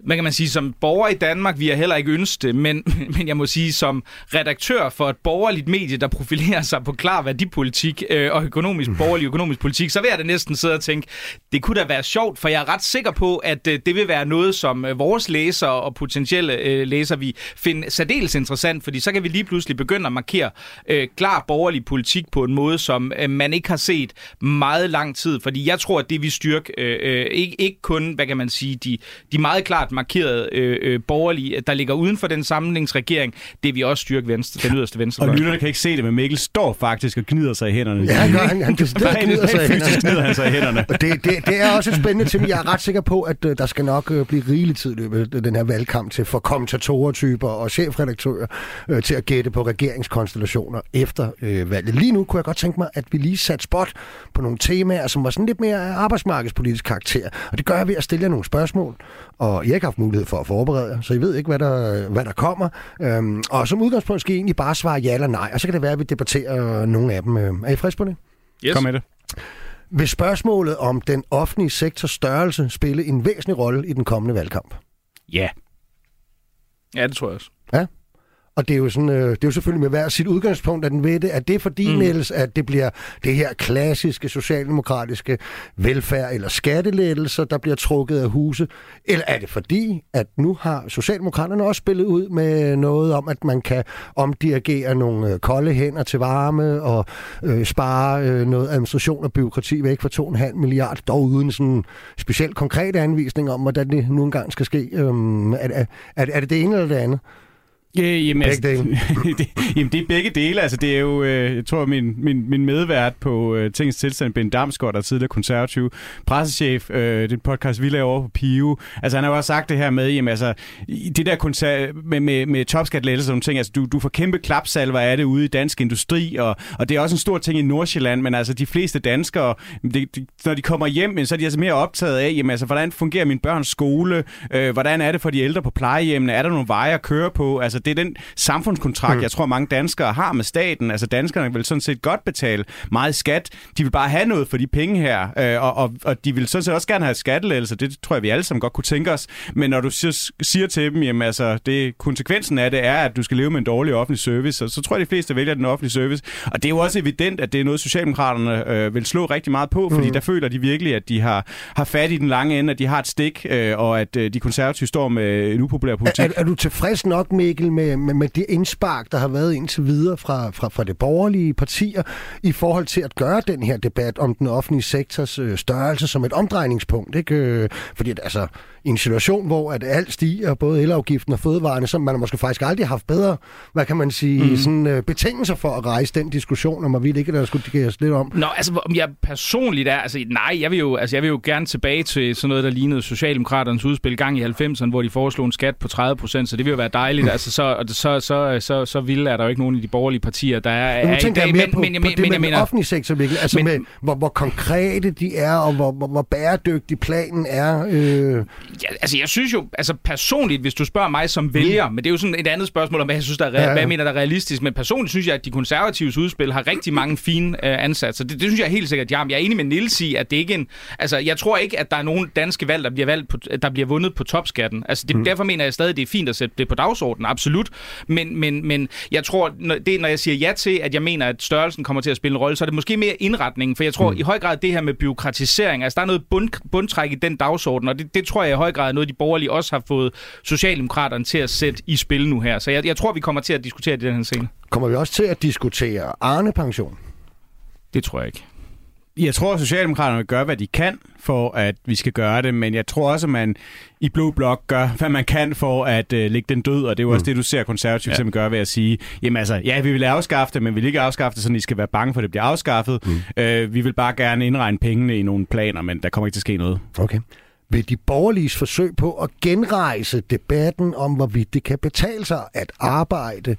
man kan man sige, som borger i Danmark, vi har heller ikke ønsket det, men, men jeg må sige, som redaktør for et borgerligt medie, der profilerer sig på klar værdipolitik øh, og økonomisk, mm. borgerlig økonomisk politik, så vil jeg da næsten sidde og tænke, det kunne da være sjovt, for jeg er ret sikker på, at øh, det vil være noget, som øh, vores læsere og potentielle øh, læsere vi finde særdeles interessant, fordi så kan vi lige pludselig begynde at markere øh, klar borgerlig politik på en måde, som øh, man ikke har set meget lang tid, fordi jeg tror, at det vi styrke, øh, øh, ikke, ikke kun, hvad kan man sige, de, de meget klart markeret øh, øh, borgerlige, der ligger uden for den samlingsregering, det vi også styrke venstre, den yderste venstre. Og lytterne kan ikke se det, men Mikkel står faktisk og gnider sig i hænderne. Ja, han gør. Han, han, han gnider sig i hænderne. Gnider han sig i hænderne. det, det, det er også et spændende ting. Jeg er ret sikker på, at uh, der skal nok uh, blive rigelig tid løbet den her valgkamp til for kommentatorer-typer og chefredaktører uh, til at gætte på regeringskonstellationer efter uh, valget. Lige nu kunne jeg godt tænke mig, at vi lige satte spot på nogle temaer, som var sådan lidt mere arbejdsmarkedspolitisk karakter. Og det gør jeg ved at stille jer nogle spørgsmål. Og jeg ikke haft mulighed for at forberede jer, så I ved ikke, hvad der, hvad der kommer. Øhm, og som udgangspunkt skal I egentlig bare svare ja eller nej, og så kan det være, at vi debatterer nogle af dem. Øhm, er I friske på det? Yes. Kom med det. Vil spørgsmålet om den offentlige sektors størrelse spille en væsentlig rolle i den kommende valgkamp? Ja. Ja, det tror jeg også. Ja? Og det er jo, sådan, øh, det er jo selvfølgelig med hver sit udgangspunkt, at den ved det. Er det fordi, mm. Niels, at det bliver det her klassiske socialdemokratiske velfærd eller skattelettelser, der bliver trukket af huse? Eller er det fordi, at nu har Socialdemokraterne også spillet ud med noget om, at man kan omdirigere nogle øh, kolde hænder til varme og øh, spare øh, noget administration og byråkrati væk for 2,5 milliarder, dog uden sådan specielt konkrete anvisninger om, hvordan det nu engang skal ske. Øhm, er, er, er det det ene eller det andet? Ja, jamen, altså, det, jamen, det er begge dele. Altså, det er jo, øh, jeg tror, min, min, min medvært på øh, Tingens Tilstand, Ben Damsgaard, der er tidligere konservativ pressechef, øh, det podcast, vi laver over på Pio. Altså, han har jo også sagt det her med, jamen, altså, det der konser- med, med, med topskatlettelse og ting, altså, du, du får kæmpe klapsalver af det ude i dansk industri, og, og det er også en stor ting i Nordsjælland, men altså, de fleste danskere, det, de, når de kommer hjem, så er de altså mere optaget af, jamen, altså, hvordan fungerer min børns skole, øh, hvordan er det for de ældre på plejehjemmene, er der nogle veje at køre på, altså, det er den samfundskontrakt, mm. jeg tror, mange danskere har med staten. Altså danskerne vil sådan set godt betale meget skat. De vil bare have noget for de penge her, øh, og, og, og de vil sådan set også gerne have skattelettelser. Det tror jeg, vi alle sammen godt kunne tænke os. Men når du siger, siger til dem, jamen altså, det, konsekvensen af det er, at du skal leve med en dårlig offentlig service, så, så tror jeg, de fleste vælger den offentlige service. Og det er jo også evident, at det er noget, Socialdemokraterne øh, vil slå rigtig meget på, fordi mm. der føler de virkelig, at de har, har fat i den lange ende, at de har et stik, øh, og at øh, de konservative står med en upopulær politik. Er, er, er du tilfreds nok, Mikkel, med, med, med det indspark, der har været indtil videre fra, fra, fra det borgerlige partier, i forhold til at gøre den her debat om den offentlige sektors øh, størrelse som et omdrejningspunkt? Ikke? Øh, fordi at, altså, i en situation, hvor at alt stiger, både elafgiften og fødevarene, så man har måske faktisk aldrig haft bedre, hvad kan man sige, mm. sådan, øh, betingelser for at rejse den diskussion, om hvorvidt ikke der skulle os lidt om. Nå, altså, om jeg personligt er, altså nej, jeg vil jo, altså, jeg vil jo gerne tilbage til sådan noget, der lignede Socialdemokraternes udspil gang i 90'erne, hvor de foreslog en skat på 30 procent, så det vil jo være dejligt. Mm. Altså, så, så, så, så, så vilde er der jo ikke nogen i de borgerlige partier, der er, er i dag. Men, på, men, men, på det men, med mener, den offentlige sektor, Mikkel. Altså men, med, hvor, hvor konkrete de er, og hvor, hvor, hvor bæredygtig planen er. Øh. Ja, altså jeg synes jo, altså personligt, hvis du spørger mig som vælger, mm. men det er jo sådan et andet spørgsmål om, hvad jeg synes, der er, ja, ja. hvad mener, der er realistisk, men personligt synes jeg, at de konservatives udspil har rigtig mange fine øh, ansatser. Det, det synes jeg helt sikkert, ja. Jeg er enig med Nils i, at det ikke en... Altså, jeg tror ikke, at der er nogen danske valg, der bliver, valgt på, der bliver vundet på topskatten. Altså, det, mm. derfor mener jeg stadig, det er fint at sætte det på dagsordenen, absolut. Men, men, men jeg tror, når, det, når jeg siger ja til, at jeg mener, at størrelsen kommer til at spille en rolle, så er det måske mere indretningen, for jeg tror mm. i høj grad, det her med byråkratisering, altså der er noget bund, bundtræk i den dagsorden, og det, det tror jeg høj grad er noget, de borgerlige også har fået Socialdemokraterne til at sætte i spil nu her. Så jeg, jeg tror, vi kommer til at diskutere det i den her scene. Kommer vi også til at diskutere Arne-pension? Det tror jeg ikke. Jeg tror, at Socialdemokraterne vil gøre, hvad de kan for, at vi skal gøre det, men jeg tror også, at man i Blå Blok gør, hvad man kan for at uh, lægge den død, og det er jo mm. også det, du ser konservativt ja. gør ved at sige, jamen altså, ja, vi vil afskaffe det, men vi vil ikke afskaffe det, så I skal være bange for, at det bliver afskaffet. Mm. Uh, vi vil bare gerne indregne pengene i nogle planer, men der kommer ikke til at ske noget. Okay ved de borgerliges forsøg på at genrejse debatten om, hvorvidt det kan betale sig at arbejde,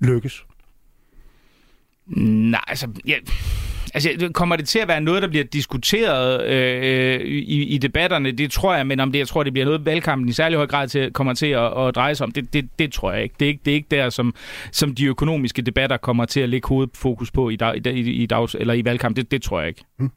lykkes? Nej, altså... Ja. Altså, kommer det til at være noget, der bliver diskuteret øh, i, i debatterne? Det tror jeg, men om det, jeg tror, det bliver noget, valgkampen i særlig høj grad til, kommer til at, at dreje sig om, det, det, det tror jeg ikke. Det er ikke, det er ikke der, som, som de økonomiske debatter kommer til at lægge hovedfokus på i, dag, i, i, i, dags, eller i valgkampen. Det, det tror jeg ikke. Mm.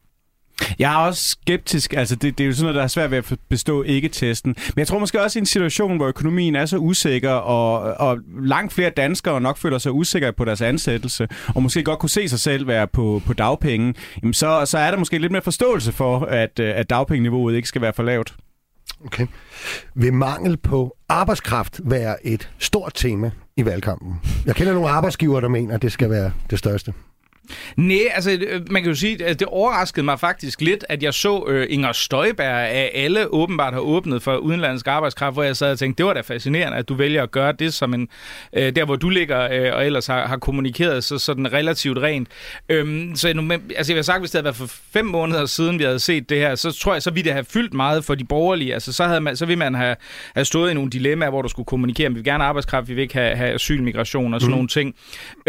Jeg er også skeptisk. Altså, det, det er jo sådan noget, der er svært ved at bestå ikke-testen. Men jeg tror måske også i en situation, hvor økonomien er så usikker, og, og langt flere danskere nok føler sig usikre på deres ansættelse, og måske godt kunne se sig selv være på, på dagpenge, jamen så, så er der måske lidt mere forståelse for, at, øh, at dagpengeniveauet ikke skal være for lavt. Okay. Vil mangel på arbejdskraft være et stort tema i valgkampen? Jeg kender nogle arbejdsgiver, der mener, at det skal være det største. Nej, altså øh, man kan jo sige, at det overraskede mig faktisk lidt, at jeg så uh, Inger Støjberg af alle åbenbart har åbnet for udenlandsk arbejdskraft, hvor jeg sad og tænkte, det var da fascinerende, at du vælger at gøre det som en, uh, der hvor du ligger uh, og ellers har, har kommunikeret så sådan relativt rent. Um, så nu, altså jeg vil sagt, hvis det havde været for fem måneder siden, vi havde set det her, så tror jeg, så ville det have fyldt meget for de borgerlige. Altså så, havde man, så ville man have, have stået i nogle dilemmaer, hvor du skulle kommunikere, vi vil gerne arbejdskraft, vi vil ikke have, have asylmigration og sådan mm. nogle ting.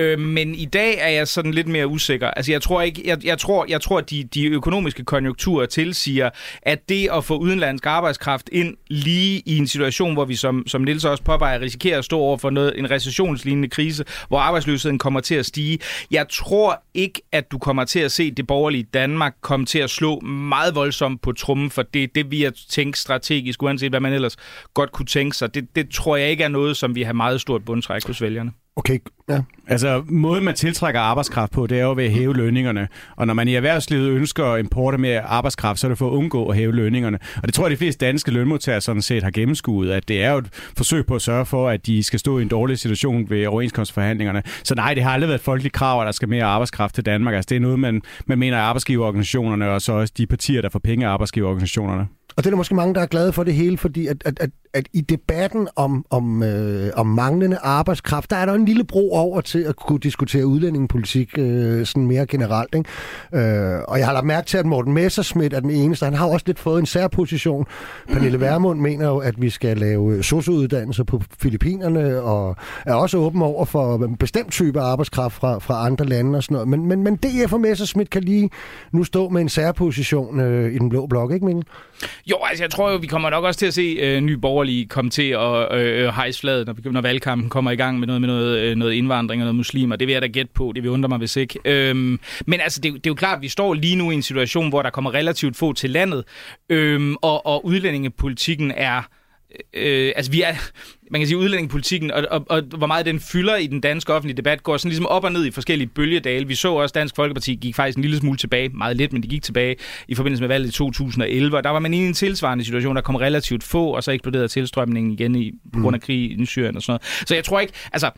Uh, men i dag er jeg sådan lidt mere usikker. Altså, jeg tror ikke, jeg, jeg tror, jeg tror de, de økonomiske konjunkturer tilsiger, at det at få udenlandsk arbejdskraft ind lige i en situation, hvor vi, som, som Nils også påpeger, risikerer at stå over for noget, en recessionslignende krise, hvor arbejdsløsheden kommer til at stige. Jeg tror ikke, at du kommer til at se det borgerlige Danmark komme til at slå meget voldsomt på trummen, for det er det, vi har tænkt strategisk, uanset hvad man ellers godt kunne tænke sig. Det, det tror jeg ikke er noget, som vi har meget stort bundtræk hos vælgerne. Okay, ja. Altså, måden man tiltrækker arbejdskraft på, det er jo ved at hæve lønningerne. Og når man i erhvervslivet ønsker at importe mere arbejdskraft, så er det for at undgå at hæve lønningerne. Og det tror jeg, de fleste danske lønmodtagere sådan set har gennemskuet, at det er jo et forsøg på at sørge for, at de skal stå i en dårlig situation ved overenskomstforhandlingerne. Så nej, det har aldrig været et folkeligt krav, at der skal mere arbejdskraft til Danmark. Altså, det er noget, man, man mener af arbejdsgiverorganisationerne, og så også de partier, der får penge af arbejdsgiverorganisationerne. Og det er der måske mange, der er glade for det hele, fordi at, at, at, at i debatten om, om, øh, om manglende arbejdskraft, der er der en lille bro over til at kunne diskutere udlændingepolitik øh, sådan mere generelt. Ikke? Øh, og jeg har lagt mærke til, at Morten Messerschmidt er den eneste. Han har også lidt fået en særposition. Pernille Vermund mener jo, at vi skal lave sociouddannelser på Filippinerne, og er også åben over for en bestemt type arbejdskraft fra, fra andre lande og sådan noget. Men, men, men DF og Messerschmidt kan lige nu stå med en særposition øh, i den blå blok, ikke Mikkel? Jo, altså jeg tror jo, vi kommer nok også til at se øh, nye borgerlige komme til at øh, øh hejse flaget, når, når valgkampen kommer i gang med noget med noget, øh, noget indvandring og noget muslimer. Det vil jeg da gætte på. Det vil undre mig, hvis ikke. Øhm, men altså, det, det er jo klart, at vi står lige nu i en situation, hvor der kommer relativt få til landet, øhm, og, og udlændingepolitikken er øh, øh altså vi er, man kan sige, udlændingepolitikken, og, og, og hvor meget den fylder i den danske offentlige debat, går sådan ligesom op og ned i forskellige bølgedale. Vi så også, Dansk Folkeparti gik faktisk en lille smule tilbage, meget lidt, men de gik tilbage i forbindelse med valget i 2011, og der var man i en tilsvarende situation, der kom relativt få, og så eksploderede tilstrømningen igen i, på grund af krig i Syrien og sådan noget. Så jeg tror ikke, altså,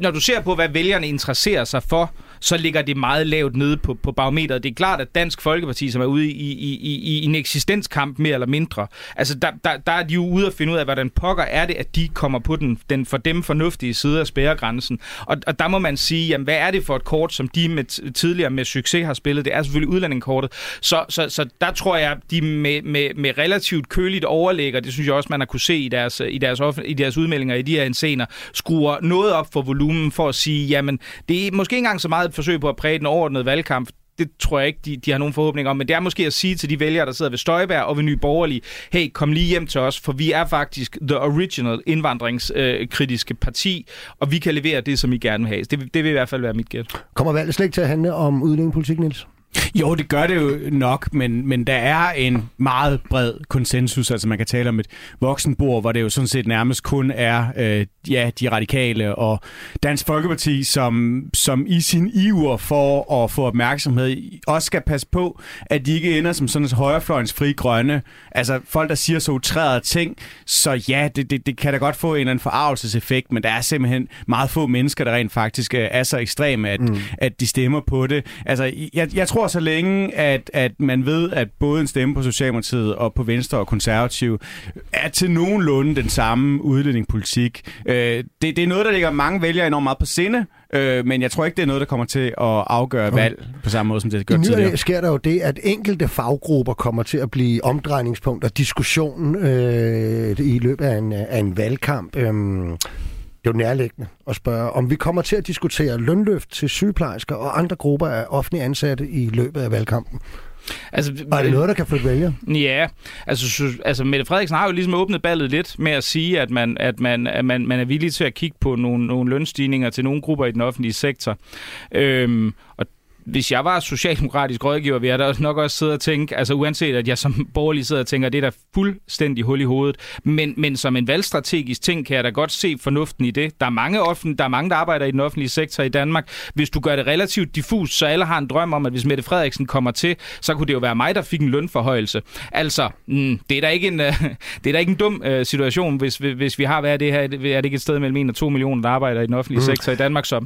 når du ser på, hvad vælgerne interesserer sig for, så ligger det meget lavt nede på, på barometeret. Det er klart, at Dansk Folkeparti, som er ude i, i, i, i en eksistenskamp mere eller mindre, altså der, der, der er de jo ude at finde ud af, hvordan pokker er det, at de kommer på den, den for dem fornuftige side af spærregrænsen. Og, og der må man sige, jamen, hvad er det for et kort, som de med, tidligere med succes har spillet? Det er selvfølgelig udlændingekortet. Så, så, så der tror jeg, de med, med, med relativt køligt overlægger, det synes jeg også, man har kunne se i deres, i deres, i deres udmeldinger i de her scener, skruer noget op for volumen for at sige, jamen, det er måske ikke engang så meget et forsøg på at præge den overordnede valgkamp det tror jeg ikke, de, de har nogen forhåbninger om, men det er måske at sige til de vælgere, der sidder ved Støjberg og ved Nye Borgerlige, hey, kom lige hjem til os, for vi er faktisk the original indvandringskritiske øh, parti, og vi kan levere det, som I gerne vil have. Det, det vil i hvert fald være mit gæt. Kommer valget slet ikke til at handle om udlændingepolitik, Niels? Jo, det gør det jo nok, men, men der er en meget bred konsensus. Altså man kan tale om et voksenbord, hvor det jo sådan set nærmest kun er øh, ja, de radikale og Dansk Folkeparti, som, som i sin iver for at få opmærksomhed også skal passe på, at de ikke ender som sådan en højrefløjens fri grønne. Altså folk, der siger så utrærede ting. Så ja, det, det, det kan da godt få en eller anden forarvelseseffekt, men der er simpelthen meget få mennesker, der rent faktisk er så ekstreme, at, mm. at de stemmer på det. Altså jeg, jeg tror tror så længe, at, at man ved, at både en stemme på Socialdemokratiet og på Venstre og Konservativ er til nogenlunde den samme udlændingepolitik. Øh, det, det er noget, der ligger mange vælgere enormt meget på sinde, øh, men jeg tror ikke, det er noget, der kommer til at afgøre okay. valg på samme måde, som det gjort tidligere. I sker der jo det, at enkelte faggrupper kommer til at blive omdrejningspunkt og diskussion øh, i løbet af en, af en valgkamp. Øh, det er jo nærliggende at spørge, om vi kommer til at diskutere lønløft til sygeplejersker og andre grupper af offentlige ansatte i løbet af valgkampen. Altså, og er det noget, der kan flytte vælger? Ja, altså, altså Mette Frederiksen har jo ligesom åbnet ballet lidt med at sige, at man, at man, at man, man er villig til at kigge på nogle, nogle lønstigninger til nogle grupper i den offentlige sektor. Øhm, og hvis jeg var socialdemokratisk rådgiver, ville jeg da nok også sidde og tænke, altså uanset at jeg som borgerlig sidder og tænker, det er da fuldstændig hul i hovedet, men, men som en valgstrategisk ting kan jeg da godt se fornuften i det. Der er mange, offent, der er mange, der arbejder i den offentlige sektor i Danmark. Hvis du gør det relativt diffus, så alle har en drøm om, at hvis Mette Frederiksen kommer til, så kunne det jo være mig, der fik en lønforhøjelse. Altså, mm, det, er da ikke en, uh, det er da ikke en dum uh, situation, hvis, hvis vi har været det her, er det ikke et sted mellem 1 og 2 millioner, der arbejder i den offentlige mm. sektor i Danmark, så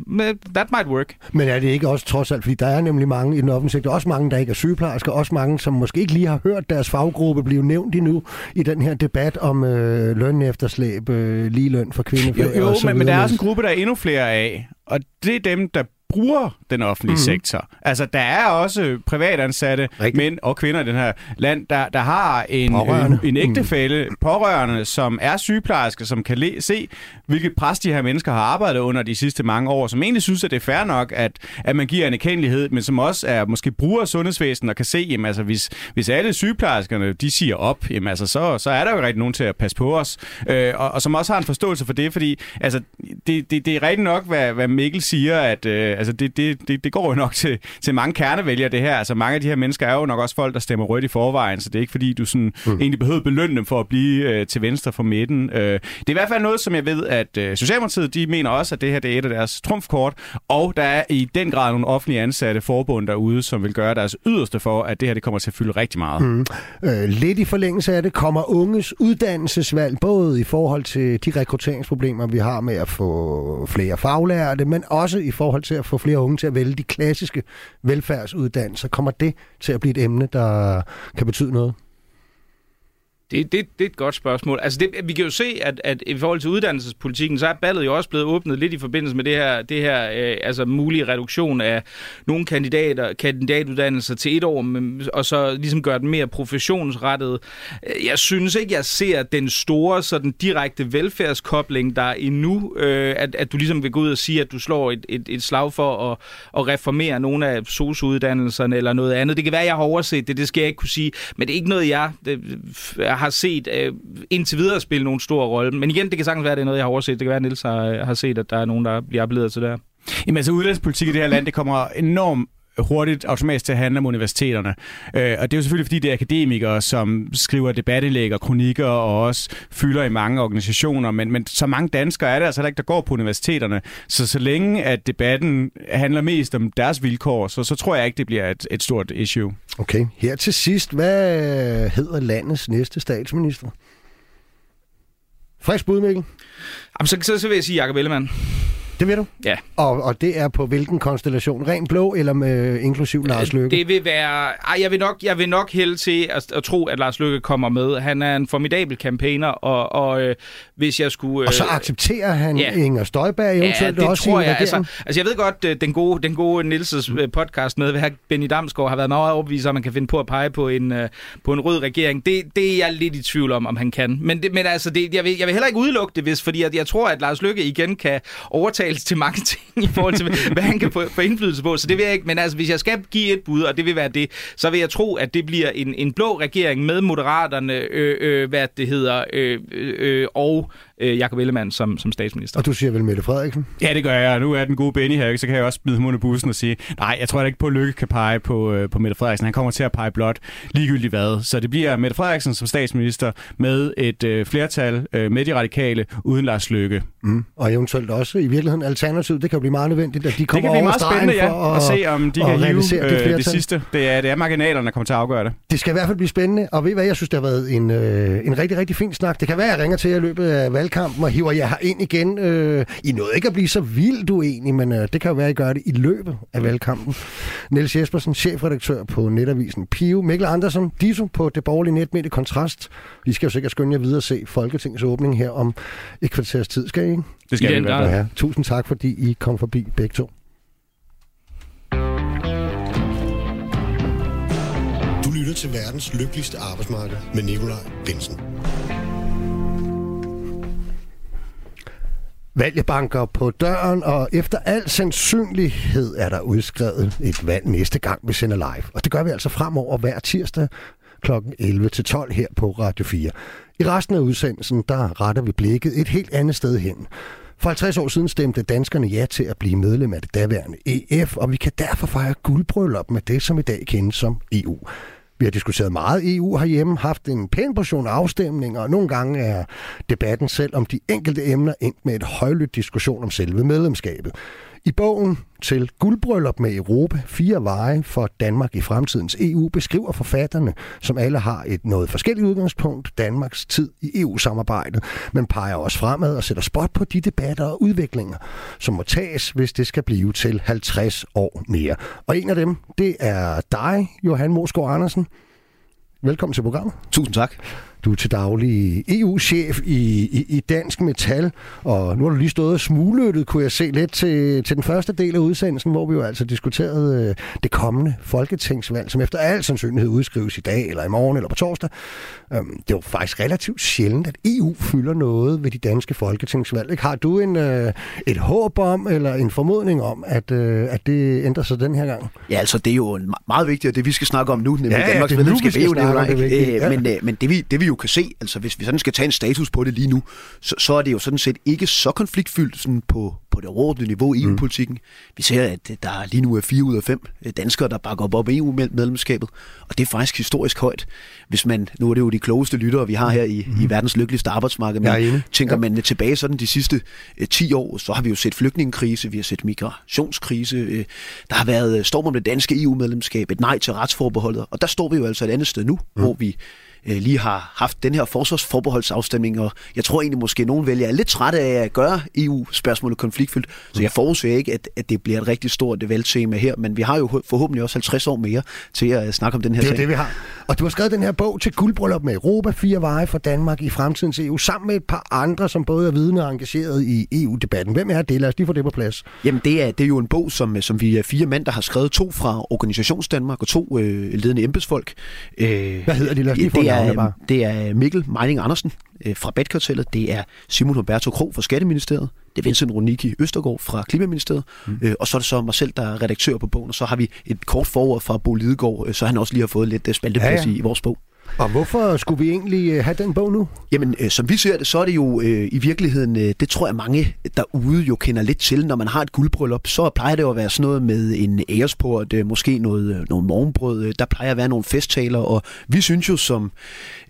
that might work. Men er det ikke også trods alt, fordi der er nemlig mange i den offentlige sektor, også mange, der ikke er sygeplejersker, også mange, som måske ikke lige har hørt deres faggruppe blive nævnt endnu i den her debat om øh, løn efterslæb, øh, lige løn for kvinder. Jo, jo men, men der er også en gruppe, der er endnu flere af, og det er dem, der bruger den offentlige mm-hmm. sektor. Altså, der er også privatansatte, Rigtig. mænd og kvinder i den her land, der, der har en, en, en ægtefælle, mm. pårørende, som er sygeplejerske, som kan le- se, hvilket pres de her mennesker har arbejdet under de sidste mange år, som egentlig synes, at det er fair nok, at, at man giver en erkendelighed, men som også er måske bruger sundhedsvæsenet og kan se, jamen, altså, hvis, hvis alle sygeplejerskerne de siger op, jamen, altså, så, så er der jo rigtig nogen til at passe på os, øh, og, og som også har en forståelse for det, fordi altså, det, det, det er rigtig nok, hvad, hvad Mikkel siger, at øh, altså det, det, det, det går jo nok til, til mange kernevælgere, det her. Altså mange af de her mennesker er jo nok også folk, der stemmer rødt i forvejen, så det er ikke fordi, du sådan mm. egentlig behøver belønne dem for at blive øh, til venstre for midten. Øh, det er i hvert fald noget, som jeg ved, at øh, Socialdemokratiet, de mener også, at det her det er et af deres trumfkort, og der er i den grad nogle offentlige ansatte forbund derude, som vil gøre deres yderste for, at det her det kommer til at fylde rigtig meget. Mm. Øh, lidt i forlængelse af det kommer unges uddannelsesvalg, både i forhold til de rekrutteringsproblemer, vi har med at få flere faglærte, men også i forhold til at få flere unge til at vælge de klassiske velfærdsuddannelser. Kommer det til at blive et emne, der kan betyde noget? Det, det, det er et godt spørgsmål. Altså det, vi kan jo se, at, at i forhold til uddannelsespolitikken, så er ballet jo også blevet åbnet lidt i forbindelse med det her, det her øh, altså mulige reduktion af nogle kandidater, kandidatuddannelser til et år, men, og så ligesom gøre den mere professionsrettet. Øh, jeg synes ikke, jeg ser den store sådan direkte velfærdskobling, der endnu, øh, at, at du ligesom vil gå ud og sige, at du slår et, et, et slag for at, at reformere nogle af sosuddannelserne eller noget andet. Det kan være, jeg har overset det, det skal jeg ikke kunne sige, men det er ikke noget, jeg det, har set øh, indtil videre spille nogen stor rolle. Men igen, det kan sagtens være, at det er noget, jeg har overset. Det kan være, at Niels har, øh, har set, at der er nogen, der bliver appelleret til det her. Jamen altså, udlandspolitik i det her land, det kommer enormt hurtigt automatisk til at handle om universiteterne. Øh, og det er jo selvfølgelig, fordi det er akademikere, som skriver debatindlæg og kronikker og også fylder i mange organisationer, men, men så mange danskere er det altså ikke, der går på universiteterne. Så så længe at debatten handler mest om deres vilkår, så, så tror jeg ikke, det bliver et, et stort issue. Okay, her til sidst, hvad hedder landets næste statsminister? Frisk bud, Mikkel? Jamen, så, så, så vil jeg sige Jacob Ellemann. Det ved du? Ja. Og, og det er på hvilken konstellation? Ren blå eller med inklusiv Lars Løkke? Det vil være... Ej, jeg vil nok, jeg vil nok hælde til at, at tro, at Lars Løkke kommer med. Han er en formidabel campaigner, og, og øh, hvis jeg skulle... Øh, og så accepterer han ja. Inger Støjberg eventuelt ja, det også tror jeg. Altså, altså, jeg ved godt, øh, den gode, den gode Nilses podcast med her Benny Damsgaard har været meget overbevist om, at man kan finde på at pege på en, uh, på en rød regering. Det, det er jeg lidt i tvivl om, om han kan. Men, det, men altså, det, jeg, vil, jeg vil heller ikke udelukke det, hvis, fordi at jeg tror, at Lars Løkke igen kan overtales til mange ting i forhold til, hvad han kan få, få indflydelse på. Så det vil jeg ikke. Men altså, hvis jeg skal give et bud, og det vil være det, så vil jeg tro, at det bliver en, en blå regering med moderaterne, øh, øh, hvad det hedder, øh, øh, og øh, Jakob Ellemann som, som statsminister. Og du siger vel Mette Frederiksen? Ja, det gør jeg. Nu er den gode Benny her, så kan jeg også smide ham under bussen og sige, nej, jeg tror ikke på, at Lykke kan pege på, øh, på Mette Frederiksen. Han kommer til at pege blot ligegyldigt hvad. Så det bliver Mette Frederiksen som statsminister med et øh, flertal øh, med de radikale uden Lars Lykke. Mm. Og eventuelt også i virkeligheden alternativet. Det kan blive meget nødvendigt, at de kommer over Det kan blive meget spændende, ja, at, at se, om de kan hive det, øh, det sidste. Det er, det er marginalerne, der kommer til at afgøre det. Det skal i hvert fald blive spændende, og ved hvad, jeg synes, det har været en, øh, en rigtig, rigtig fin snak. Det kan være, at jeg ringer til jer i løbet af valgkampen og hiver jer ind igen. Øh, I nåede ikke at blive så vildt uenige, men øh, det kan jo være, at I gør det i løbet af valgkampen. Niels Jespersen, chefredaktør på netavisen Pio. Mikkel Andersen, Diso på det borgerlige netmedie Kontrast. Vi skal jo sikkert skynde jer videre at se Folketingets åbning her om et kvarters tid, skal I ikke? Det skal vi ja, Tusind tak, fordi I kom forbi begge to. Du lytter til verdens lykkeligste arbejdsmarked med Nikolaj Bensen. Valgbanker på døren, og efter al sandsynlighed er der udskrevet et valg næste gang, vi sender live. Og det gør vi altså fremover hver tirsdag kl. 11-12 her på Radio 4. I resten af udsendelsen, der retter vi blikket et helt andet sted hen. For 50 år siden stemte danskerne ja til at blive medlem af det daværende EF, og vi kan derfor fejre guldbryllup med det, som i dag kendes som EU. Vi har diskuteret meget EU herhjemme, haft en pæn portion afstemninger, og nogle gange er debatten selv om de enkelte emner endt med et højlydt diskussion om selve medlemskabet. I bogen til Guldbryllup med Europa, fire veje for Danmark i fremtidens EU, beskriver forfatterne, som alle har et noget forskelligt udgangspunkt, Danmarks tid i EU-samarbejdet, men peger også fremad og sætter spot på de debatter og udviklinger, som må tages, hvis det skal blive til 50 år mere. Og en af dem, det er dig, Johan Mosgaard Andersen. Velkommen til programmet. Tusind tak. Du er til daglig EU-chef i, i, i Dansk Metal, og nu har du lige stået og smuglyttet, kunne jeg se lidt til, til den første del af udsendelsen, hvor vi jo altså diskuterede øh, det kommende folketingsvalg, som efter al sandsynlighed udskrives i dag, eller i morgen, eller på torsdag. Øhm, det er jo faktisk relativt sjældent, at EU fylder noget ved de danske folketingsvalg. Ikke? Har du en, øh, et håb om, eller en formodning om, at, øh, at det ændrer sig den her gang? Ja, altså det er jo meget vigtigt, det vi skal snakke om nu, nemlig ja, Danmarks medlemskab. Ja. men, øh, men det vi, det vi jo kan se, altså hvis vi sådan skal tage en status på det lige nu, så, så er det jo sådan set ikke så konfliktfyldt sådan på, på det overordnede niveau i EU-politikken. Mm. Vi ser, at der lige nu er fire ud af fem danskere, der bakker op op EU-medlemskabet, og det er faktisk historisk højt. Hvis man, nu er det jo de klogeste lyttere, vi har her i, mm. i verdens lykkeligste arbejdsmarked, men tænker ja. man tilbage sådan de sidste eh, 10 år, så har vi jo set flygtningekrise, vi har set migrationskrise, eh, der har været storm om det danske EU-medlemskab, et nej til retsforbeholdet, og der står vi jo altså et andet sted nu, mm. hvor vi øh, lige har haft den her forsvarsforbeholdsafstemning, og jeg tror egentlig måske, at nogen vælger er lidt trætte af at gøre EU-spørgsmålet konfliktfyldt, så jeg forudser ikke, at, at det bliver et rigtig stort valgtema her, men vi har jo forhåbentlig også 50 år mere til at snakke om den her Det er sag. det, vi har. Og du har skrevet den her bog til guldbryllup med Europa, fire veje for Danmark i fremtidens EU, sammen med et par andre, som både er vidne og engageret i EU-debatten. Hvem er det? Lad os lige få det på plads. Jamen, det er, det er jo en bog, som, som vi er fire mænd, der har skrevet to fra Organisations Danmark og to øh, ledende embedsfolk. Øh, Hvad hedder de? Lad os lige få det navnene er, det er Mikkel Meining Andersen øh, fra Badkartellet, det er Simon Humberto Kro fra Skatteministeriet, det er Vincent Roniki Østergaard fra Klimaministeriet, mm. øh, og så er det så mig selv, der er redaktør på bogen, og så har vi et kort forord fra Bo Lidegaard, øh, så han også lige har fået lidt øh, spalteplads Ja, ja, ja. ja. i, i vores bog. Og hvorfor skulle vi egentlig øh, have den bog nu? Jamen, øh, som vi ser det, så er det jo øh, i virkeligheden, øh, det tror jeg mange derude jo kender lidt til. Når man har et guldbryllup, så plejer det jo at være sådan noget med en æresport, øh, måske noget, øh, noget morgenbrød. Øh, der plejer at være nogle festtaler, og vi synes jo som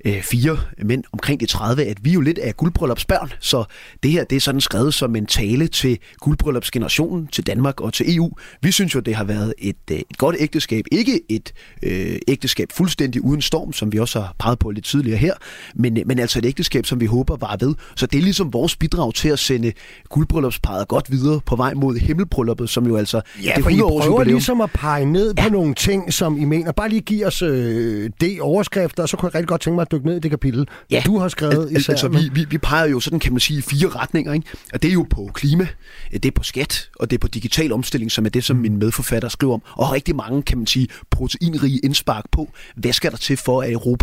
øh, fire mænd omkring de 30, at vi jo lidt er guldbryllupsbørn. Så det her, det er sådan skrevet som en tale til guldbryllupsgenerationen, til Danmark og til EU. Vi synes jo, det har været et, øh, et godt ægteskab. Ikke et øh, ægteskab fuldstændig uden storm, som vi også har peget på lidt tidligere her, men, øh, men altså et ægteskab, som vi håber var ved. Så det er ligesom vores bidrag til at sende guldbryllupsparet godt videre på vej mod himmelbrylluppet, som jo altså Ja, det for I 100 års prøver jubilæum. ligesom at pege ned på nogle ting, som I mener. Bare lige give os øh, det overskrifter, og så kunne jeg rigtig godt tænke mig at dykke ned i det kapitel, Ja. du har skrevet Al- især. altså, vi, vi, vi peger jo sådan, kan man sige, i fire retninger. Ikke? Og det er jo på klima, det er på skat, og det er på digital omstilling, som er det, som Mm. min medforfatter skriver om. Og rigtig mange, kan man sige, proteinrige indspark på, hvad skal der til for, at Europa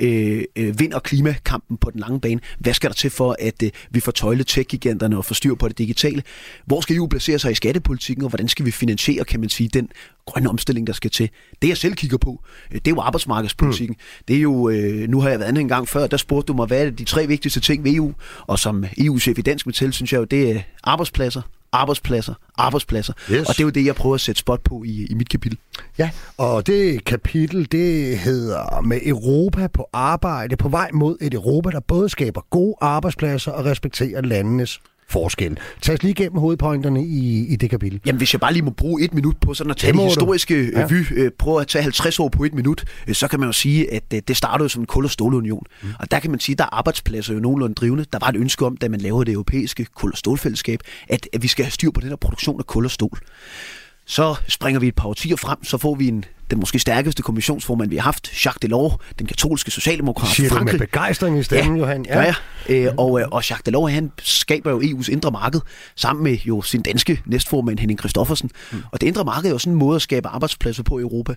øh, øh, vinder klimakampen på den lange bane? Hvad skal der til for, at øh, vi får tøjlet tech-giganterne og får styr på det digitale? Hvor skal EU placere sig i skattepolitikken, og hvordan skal vi finansiere, kan man sige, den grønne omstilling, der skal til? Det, jeg selv kigger på, øh, det er jo arbejdsmarkedspolitikken. Mm. Det er jo, øh, nu har jeg været en gang før, der spurgte du mig, hvad er de tre vigtigste ting ved EU? Og som EU-chef i Dansk Metal, synes jeg jo, det er arbejdspladser, arbejdspladser, arbejdspladser. Yes. Og det er jo det, jeg prøver at sætte spot på i, i mit kapitel. Ja, og det kapitel, det hedder med Europa på arbejde, på vej mod et Europa, der både skaber gode arbejdspladser og respekterer landenes forskel. Tag os lige igennem hovedpointerne i, i det kapitel. Jamen, hvis jeg bare lige må bruge et minut på sådan at tage Det de historiske Ja. ja. vy, øh, prøve at tage 50 år på et minut, øh, så kan man jo sige, at øh, det startede som en kul- og stålunion. Mm. Og der kan man sige, at der er arbejdspladser jo nogenlunde drivende. Der var et ønske om, da man lavede det europæiske kul- og stålfællesskab, at, at vi skal have styr på den her produktion af kul og stål. Så springer vi et par årtier frem, så får vi en, den måske stærkeste kommissionsformand, vi har haft, Jacques Delors, den katolske socialdemokrat. Siger du med Frankrig. begejstring i stemmen, ja, Johan? Ja, ja. Øh, og, øh, og Jacques Delors, han skaber jo EU's indre marked, sammen med jo sin danske næstformand Henning Christoffersen. Mm. Og det indre marked er jo sådan en måde at skabe arbejdspladser på i Europa.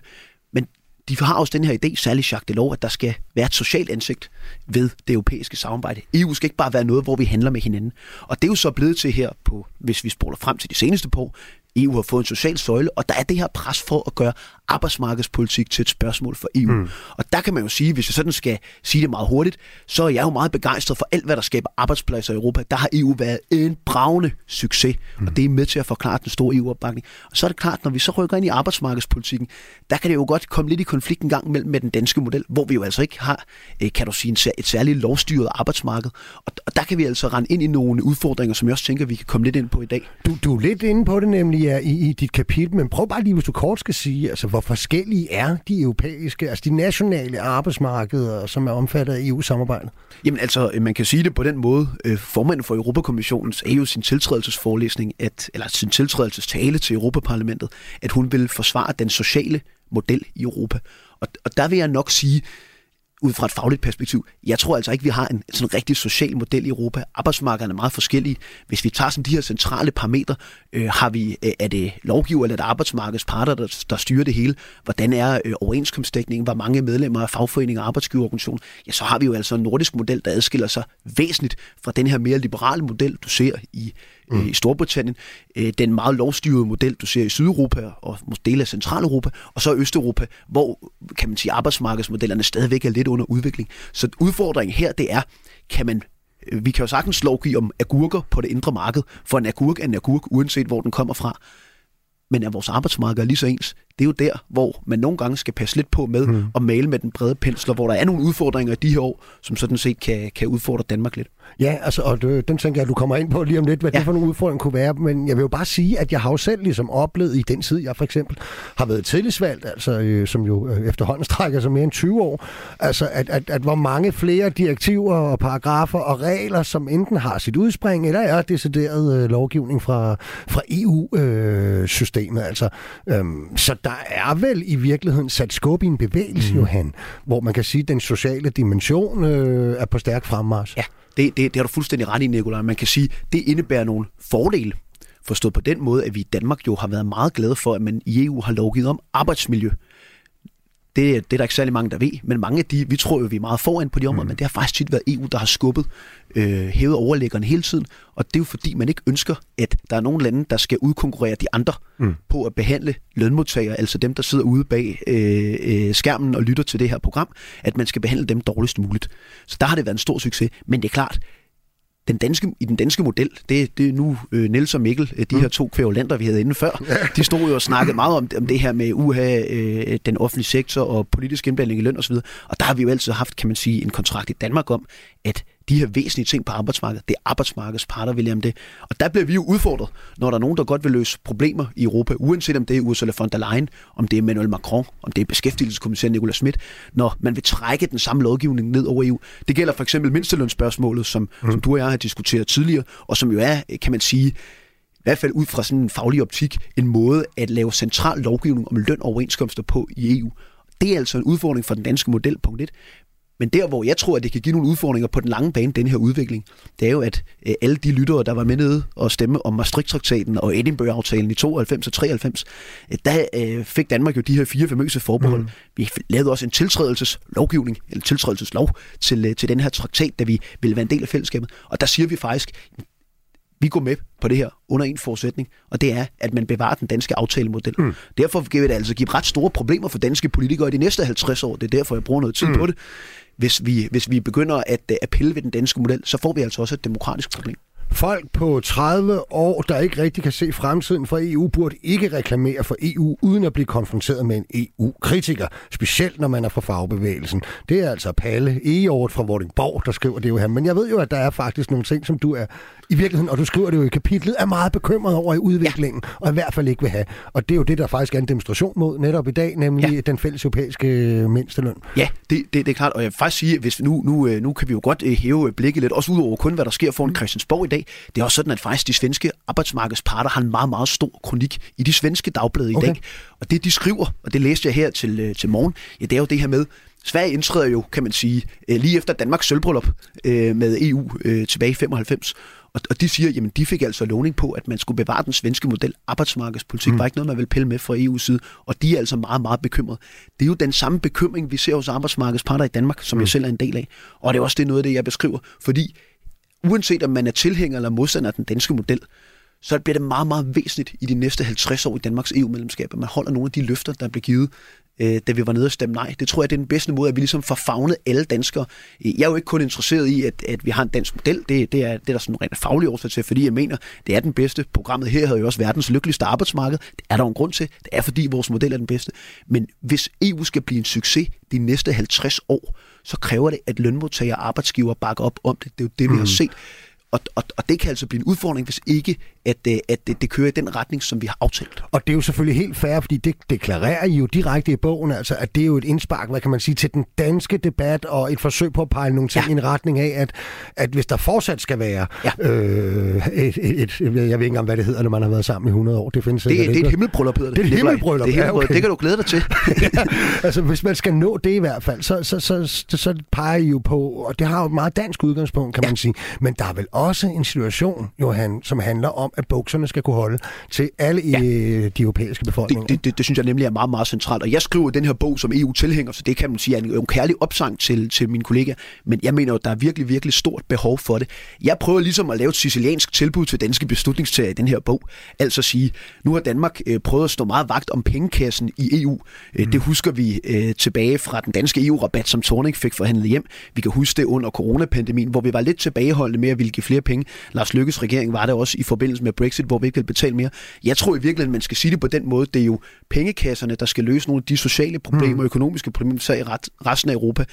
Men de har også den her idé, særligt Jacques Delors, at der skal være et socialt ansigt ved det europæiske samarbejde. EU skal ikke bare være noget, hvor vi handler med hinanden. Og det er jo så blevet til her, på, hvis vi spoler frem til de seneste på, EU har fået en social søjle, og der er det her pres for at gøre arbejdsmarkedspolitik til et spørgsmål for EU. Mm. Og der kan man jo sige, hvis jeg sådan skal sige det meget hurtigt, så er jeg jo meget begejstret for alt, hvad der skaber arbejdspladser i Europa. Der har EU været en bravende succes, mm. og det er med til at forklare den store EU-opbakning. Og så er det klart, når vi så rykker ind i arbejdsmarkedspolitikken, der kan det jo godt komme lidt i konflikt en gang mellem med den danske model, hvor vi jo altså ikke har, øh, kan du sige, et særligt lovstyret arbejdsmarked. Og, og der kan vi altså rende ind i nogle udfordringer, som jeg også tænker, vi kan komme lidt ind på i dag. Du, du er lidt inde på det nemlig ja, i, i dit kapitel, men prøv bare lige, hvis du kort skal sige, altså, hvor forskellige er de europæiske, altså de nationale arbejdsmarkeder, som er omfattet af EU-samarbejdet? Jamen altså, øh, man kan sige det på den måde. Øh, formanden for Europakommissionen sagde jo sin tiltrædelsesforelæsning, at, eller sin tiltrædelsestale til Europaparlamentet, at hun vil forsvare den sociale model i Europa. Og, og der vil jeg nok sige, ud fra et fagligt perspektiv, jeg tror altså ikke, vi har en sådan rigtig social model i Europa. Arbejdsmarkederne er meget forskellige. Hvis vi tager sådan de her centrale parametre, øh, har vi, øh, er det lovgiver eller er det arbejdsmarkedets parter, der, der styrer det hele? Hvordan er øh, overenskomstdækningen? Hvor mange medlemmer af fagforeninger og arbejdsgiverorganisationer? Ja, så har vi jo altså en nordisk model, der adskiller sig væsentligt fra den her mere liberale model, du ser i, mm. i Storbritannien. Øh, den meget lovstyrede model, du ser i Sydeuropa og dele af Centraleuropa, og så Østeuropa, hvor kan man sige, arbejdsmarkedsmodellerne stadigvæk er lidt under udvikling. Så udfordringen her, det er, kan man øh, vi kan jo sagtens lovgive om agurker på det indre marked, for en agurk er en agurk, uanset hvor den kommer fra. Men er vores arbejdsmarked lige så ens? Det er jo der, hvor man nogle gange skal passe lidt på med mm. at male med den brede pensler, hvor der er nogle udfordringer i de her år, som sådan set kan, kan udfordre Danmark lidt. Ja, altså, og det, den tænker jeg, at du kommer ind på lige om lidt, hvad ja. det for nogle udfordringer kunne være. Men jeg vil jo bare sige, at jeg har jo selv ligesom oplevet i den tid, jeg for eksempel har været tillidsvalgt, altså, øh, som jo øh, efterhånden strækker sig mere end 20 år, altså at, at, at hvor mange flere direktiver og paragrafer og regler, som enten har sit udspring, eller er decideret øh, lovgivning fra, fra EU-systemet. Øh, altså, øhm, så der er vel i virkeligheden sat skub i en bevægelse, mm. Johan, hvor man kan sige, at den sociale dimension øh, er på stærk fremmars. Ja. Det, det, det har du fuldstændig ret i, Nicolaj. Man kan sige, det indebærer nogle fordele. Forstået på den måde, at vi i Danmark jo har været meget glade for, at man i EU har lovgivet om arbejdsmiljø. Det, det er der ikke særlig mange, der ved, men mange af de, vi tror jo, vi er meget foran på de områder, mm. men det har faktisk tit været EU, der har skubbet øh, hævet overlæggerne hele tiden, og det er jo fordi, man ikke ønsker, at der er nogle lande, der skal udkonkurrere de andre mm. på at behandle lønmodtagere, altså dem, der sidder ude bag øh, øh, skærmen og lytter til det her program, at man skal behandle dem dårligst muligt. Så der har det været en stor succes, men det er klart, den danske, i den danske model, det, det er nu øh, Niels og Mikkel, øh, de mm. her to kvævlander, vi havde inde før, de stod jo og snakkede meget om, om det her med uha, øh, den offentlige sektor og politisk indblanding i løn osv. Og der har vi jo altid haft, kan man sige, en kontrakt i Danmark om, at de her væsentlige ting på arbejdsmarkedet. Det er arbejdsmarkedets parter, vil om det. Og der bliver vi jo udfordret, når der er nogen, der godt vil løse problemer i Europa, uanset om det er Ursula von der Leyen, om det er Emmanuel Macron, om det er beskæftigelseskommissær Nicolas Schmidt, når man vil trække den samme lovgivning ned over EU. Det gælder for eksempel mindstelønsspørgsmålet, som, mm. som du og jeg har diskuteret tidligere, og som jo er, kan man sige, i hvert fald ud fra sådan en faglig optik, en måde at lave central lovgivning om løn og overenskomster på i EU. Det er altså en udfordring for den danske model, punkt 1. Men der, hvor jeg tror, at det kan give nogle udfordringer på den lange bane, den her udvikling, det er jo, at øh, alle de lyttere, der var med nede og stemme om Maastricht-traktaten og Edinburgh-aftalen i 92 og 93, øh, der øh, fik Danmark jo de her fire famøse forbehold. Mm. Vi lavede også en tiltrædelseslovgivning, eller tiltrædelseslov til, til den her traktat, da vi ville være en del af fællesskabet. Og der siger vi faktisk, vi går med på det her under en forudsætning, og det er, at man bevarer den danske aftalemodel. Mm. Derfor vil det altså give ret store problemer for danske politikere i de næste 50 år. Det er derfor, jeg bruger noget tid mm. på det hvis vi, hvis vi begynder at, øh, at pille ved den danske model, så får vi altså også et demokratisk problem. Folk på 30 år, der ikke rigtig kan se fremtiden for EU, burde ikke reklamere for EU, uden at blive konfronteret med en EU-kritiker. Specielt når man er fra fagbevægelsen. Det er altså Palle Egeort fra Vordingborg, der skriver det jo her. Men jeg ved jo, at der er faktisk nogle ting, som du er i virkeligheden, og du skriver det jo i kapitlet, er meget bekymret over i udviklingen, ja. og i hvert fald ikke vil have. Og det er jo det, der faktisk er en demonstration mod netop i dag, nemlig ja. den fælles europæiske mindsteløn. Ja, det, det, det er klart, og jeg vil faktisk sige, at hvis nu, nu, øh, nu kan vi jo godt øh, hæve blikket lidt, også ud over kun, hvad der sker foran mm. Christiansborg i dag. Det er også sådan, at faktisk de svenske arbejdsmarkedsparter har en meget, meget stor kronik i de svenske dagblade okay. i dag. Og det, de skriver, og det læste jeg her til, øh, til morgen, ja, det er jo det her med, Sverige indtræder jo, kan man sige, lige efter Danmarks sølvbryllup med EU tilbage i 95. Og, og de siger, jamen de fik altså lovning på, at man skulle bevare den svenske model. Arbejdsmarkedspolitik mm. var ikke noget, man ville pille med fra EU's side, og de er altså meget, meget bekymrede. Det er jo den samme bekymring, vi ser hos arbejdsmarkedsparter i Danmark, som mm. jeg selv er en del af. Og det er også det noget af det, jeg beskriver, fordi uanset om man er tilhænger eller modstander af den danske model, så bliver det meget, meget væsentligt i de næste 50 år i Danmarks EU-medlemskab, at man holder nogle af de løfter, der blev givet øh, da vi var nede og stemme nej. Det tror jeg, det er den bedste måde, at vi ligesom får fagnet alle danskere. Jeg er jo ikke kun interesseret i, at, at vi har en dansk model. Det, det, er, det er der sådan en rent faglig årsag til, fordi jeg mener, det er den bedste. Programmet her havde jo også verdens lykkeligste arbejdsmarked. Det er der en grund til. Det er, fordi vores model er den bedste. Men hvis EU skal blive en succes de næste 50 år, så kræver det, at lønmodtagere og arbejdsgiver bakker op om det. Det er jo det, vi mm. har set. Og, og, og det kan altså blive en udfordring, hvis ikke at, øh, at det, det kører i den retning, som vi har aftalt. Og det er jo selvfølgelig helt fair, fordi det deklarerer I jo direkte i bogen, altså at det er jo et indspark, hvad kan man sige, til den danske debat, og et forsøg på at pege nogle ting ja. i en retning af, at, at hvis der fortsat skal være ja. øh, et, et, et, jeg ved ikke engang, hvad det hedder, når man har været sammen i 100 år. Det, findes det, det, det er et himmelbryllup, hedder det. Det er et himmelbryllup, det, er ja, okay. det kan du glæde dig til. ja, altså hvis man skal nå det i hvert fald, så, så, så, så, så peger I jo på, og det har jo et meget dansk udgangspunkt, kan ja. man sige, men der er vel også en situation, Johan, som handler om, at bukserne skal kunne holde til alle ja. i de europæiske befolkninger. Det, det, det, det synes jeg nemlig er meget, meget centralt. Og jeg skriver den her bog som EU-tilhænger, så det kan man sige er en, en kærlig opsang til, til mine kollegaer. Men jeg mener at der er virkelig, virkelig stort behov for det. Jeg prøver ligesom at lave et siciliansk tilbud til danske beslutningstager i den her bog. Altså at sige, nu har Danmark øh, prøvet at stå meget vagt om pengekassen i EU. Øh, mm. Det husker vi øh, tilbage fra den danske EU-rabat, som Torning fik forhandlet hjem. Vi kan huske det under coronapandemien, hvor vi var lidt tilbageholdende med at ville give flere penge. Lars Lykkes regering var det også i forbindelse med Brexit, hvor vi ikke betale mere. Jeg tror i virkeligheden, man skal sige det på den måde. Det er jo pengekasserne, der skal løse nogle af de sociale problemer og mm. økonomiske problemer, ser i resten af Europa.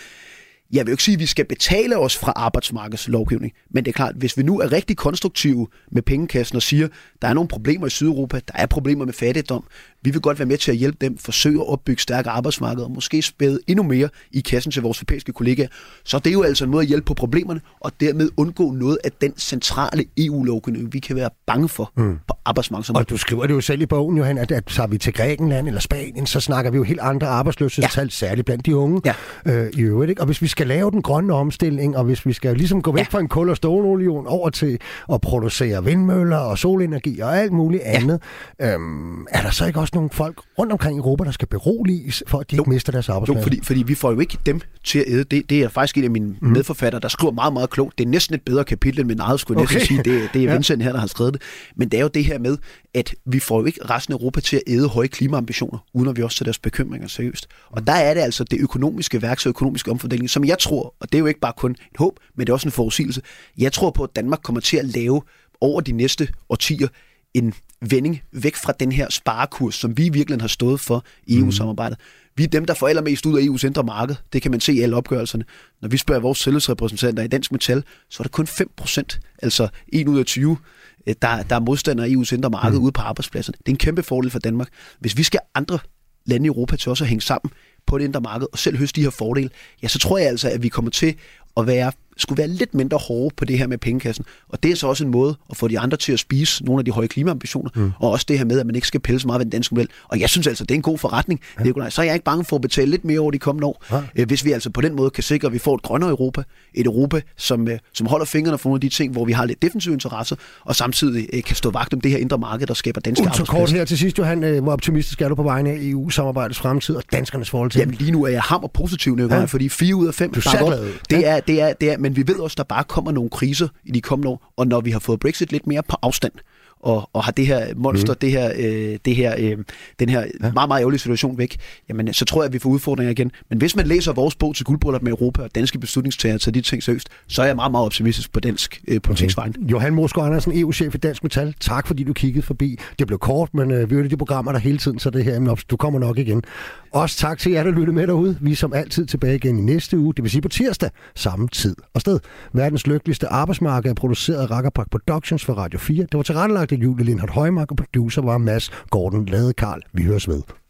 jeg vil jo ikke sige, at vi skal betale os fra arbejdsmarkedslovgivning, men det er klart, hvis vi nu er rigtig konstruktive med pengekassen og siger, der er nogle problemer i Sydeuropa, der er problemer med fattigdom, vi vil godt være med til at hjælpe dem, forsøge at opbygge stærke arbejdsmarkeder, og måske spæde endnu mere i kassen til vores europæiske kollegaer, så det er jo altså en måde at hjælpe på problemerne, og dermed undgå noget af den centrale EU-lovgivning, vi kan være bange for mm. på arbejdsmarkedsområdet. Og du skriver det jo selv i bogen, Johan, at, at så vi til Grækenland eller Spanien, så snakker vi jo helt andre arbejdsløshedstal, ja. særligt blandt de unge ja. øh, i øvrigt. Ikke? Og hvis vi skal lave den grønne omstilling, og hvis vi skal ligesom gå væk ja. fra en kul- og stålunion over til at producere vindmøller og solenergi og alt muligt ja. andet, øhm, er der så ikke også nogle folk rundt omkring i Europa, der skal beroliges, for at de jo. ikke mister deres arbejdspladser? Jo, fordi, fordi vi får jo ikke dem til at æde. Det, det er faktisk en af mine mm. medforfattere, der skriver meget, meget klogt. Det er næsten et bedre kapitel end min eget, skulle jeg okay. næsten sige. Det, det er Vincent ja. her, der har skrevet det. Men det er jo det her med, at vi får jo ikke resten af Europa til at æde høje klimaambitioner, uden at vi også tager deres bekymringer seriøst. Og der er det altså det økonomiske værk, økonomiske omfordeling, som jeg tror, og det er jo ikke bare kun et håb, men det er også en forudsigelse. Jeg tror på, at Danmark kommer til at lave over de næste årtier en vending væk fra den her sparekurs, som vi virkelig har stået for i mhm. EU-samarbejdet. Vi er dem, der får allermest ud af EU's indre marked. Det kan man se i alle opgørelserne. Når vi spørger vores tillidsrepræsentanter i Dansk Metal, så er det kun 5 procent, altså 1 ud af 20, øh, der, der er modstandere af EU's indre marked mm. ude på arbejdspladsen. Det er en kæmpe fordel for Danmark. Hvis vi skal andre lande i Europa til også at hænge sammen på det indre marked og selv høste de her fordele, ja, så tror jeg altså, at vi kommer til at være skulle være lidt mindre hårde på det her med pengekassen. Og det er så også en måde at få de andre til at spise nogle af de høje klimaambitioner, mm. og også det her med, at man ikke skal pille så meget ved den danske model. Og jeg synes altså, det er en god forretning. Ja. Det er, så er jeg ikke bange for at betale lidt mere over de kommende år, ja. Øh, hvis vi altså på den måde kan sikre, at vi får et grønnere Europa, et Europa, som, øh, som holder fingrene for nogle af de ting, hvor vi har lidt defensive interesser, og samtidig øh, kan stå vagt om det her indre marked, der skaber danske Ultra kort her til sidst, Johan. Hvor optimistisk er du på vegne af EU-samarbejdets fremtid og danskernes forhold til Jamen lige nu er jeg hammer positiv, ja. fordi fire ud af fem, du er det, er, det, er, det er, men vi ved også, der bare kommer nogle kriser i de kommende år, og når vi har fået Brexit lidt mere på afstand, og, og har det her monster, mm. det her, øh, det her, øh, den her ja. meget, meget ærgerlige situation væk, jamen så tror jeg, at vi får udfordringer igen. Men hvis man læser vores bog til guldbryllup med Europa og danske beslutningstager til de ting seriøst, så er jeg meget, meget optimistisk på dansk øh, politiksvejen. Okay. Johan Moskva Andersen, EU-chef i Dansk Metal, tak fordi du kiggede forbi. Det blev kort, men øh, vi er de programmer, der hele tiden, så det her, du kommer nok igen. Også tak til jer, der lyttede med derude. Vi er som altid tilbage igen i næste uge, det vil sige på tirsdag, samme tid og sted. Verdens lykkeligste arbejdsmarked er produceret af Rackerpark Productions for Radio 4. Det var tilrettelagt af Julie Lindhardt Højmark, og producer var Mads Gordon Lade Karl. Vi høres ved.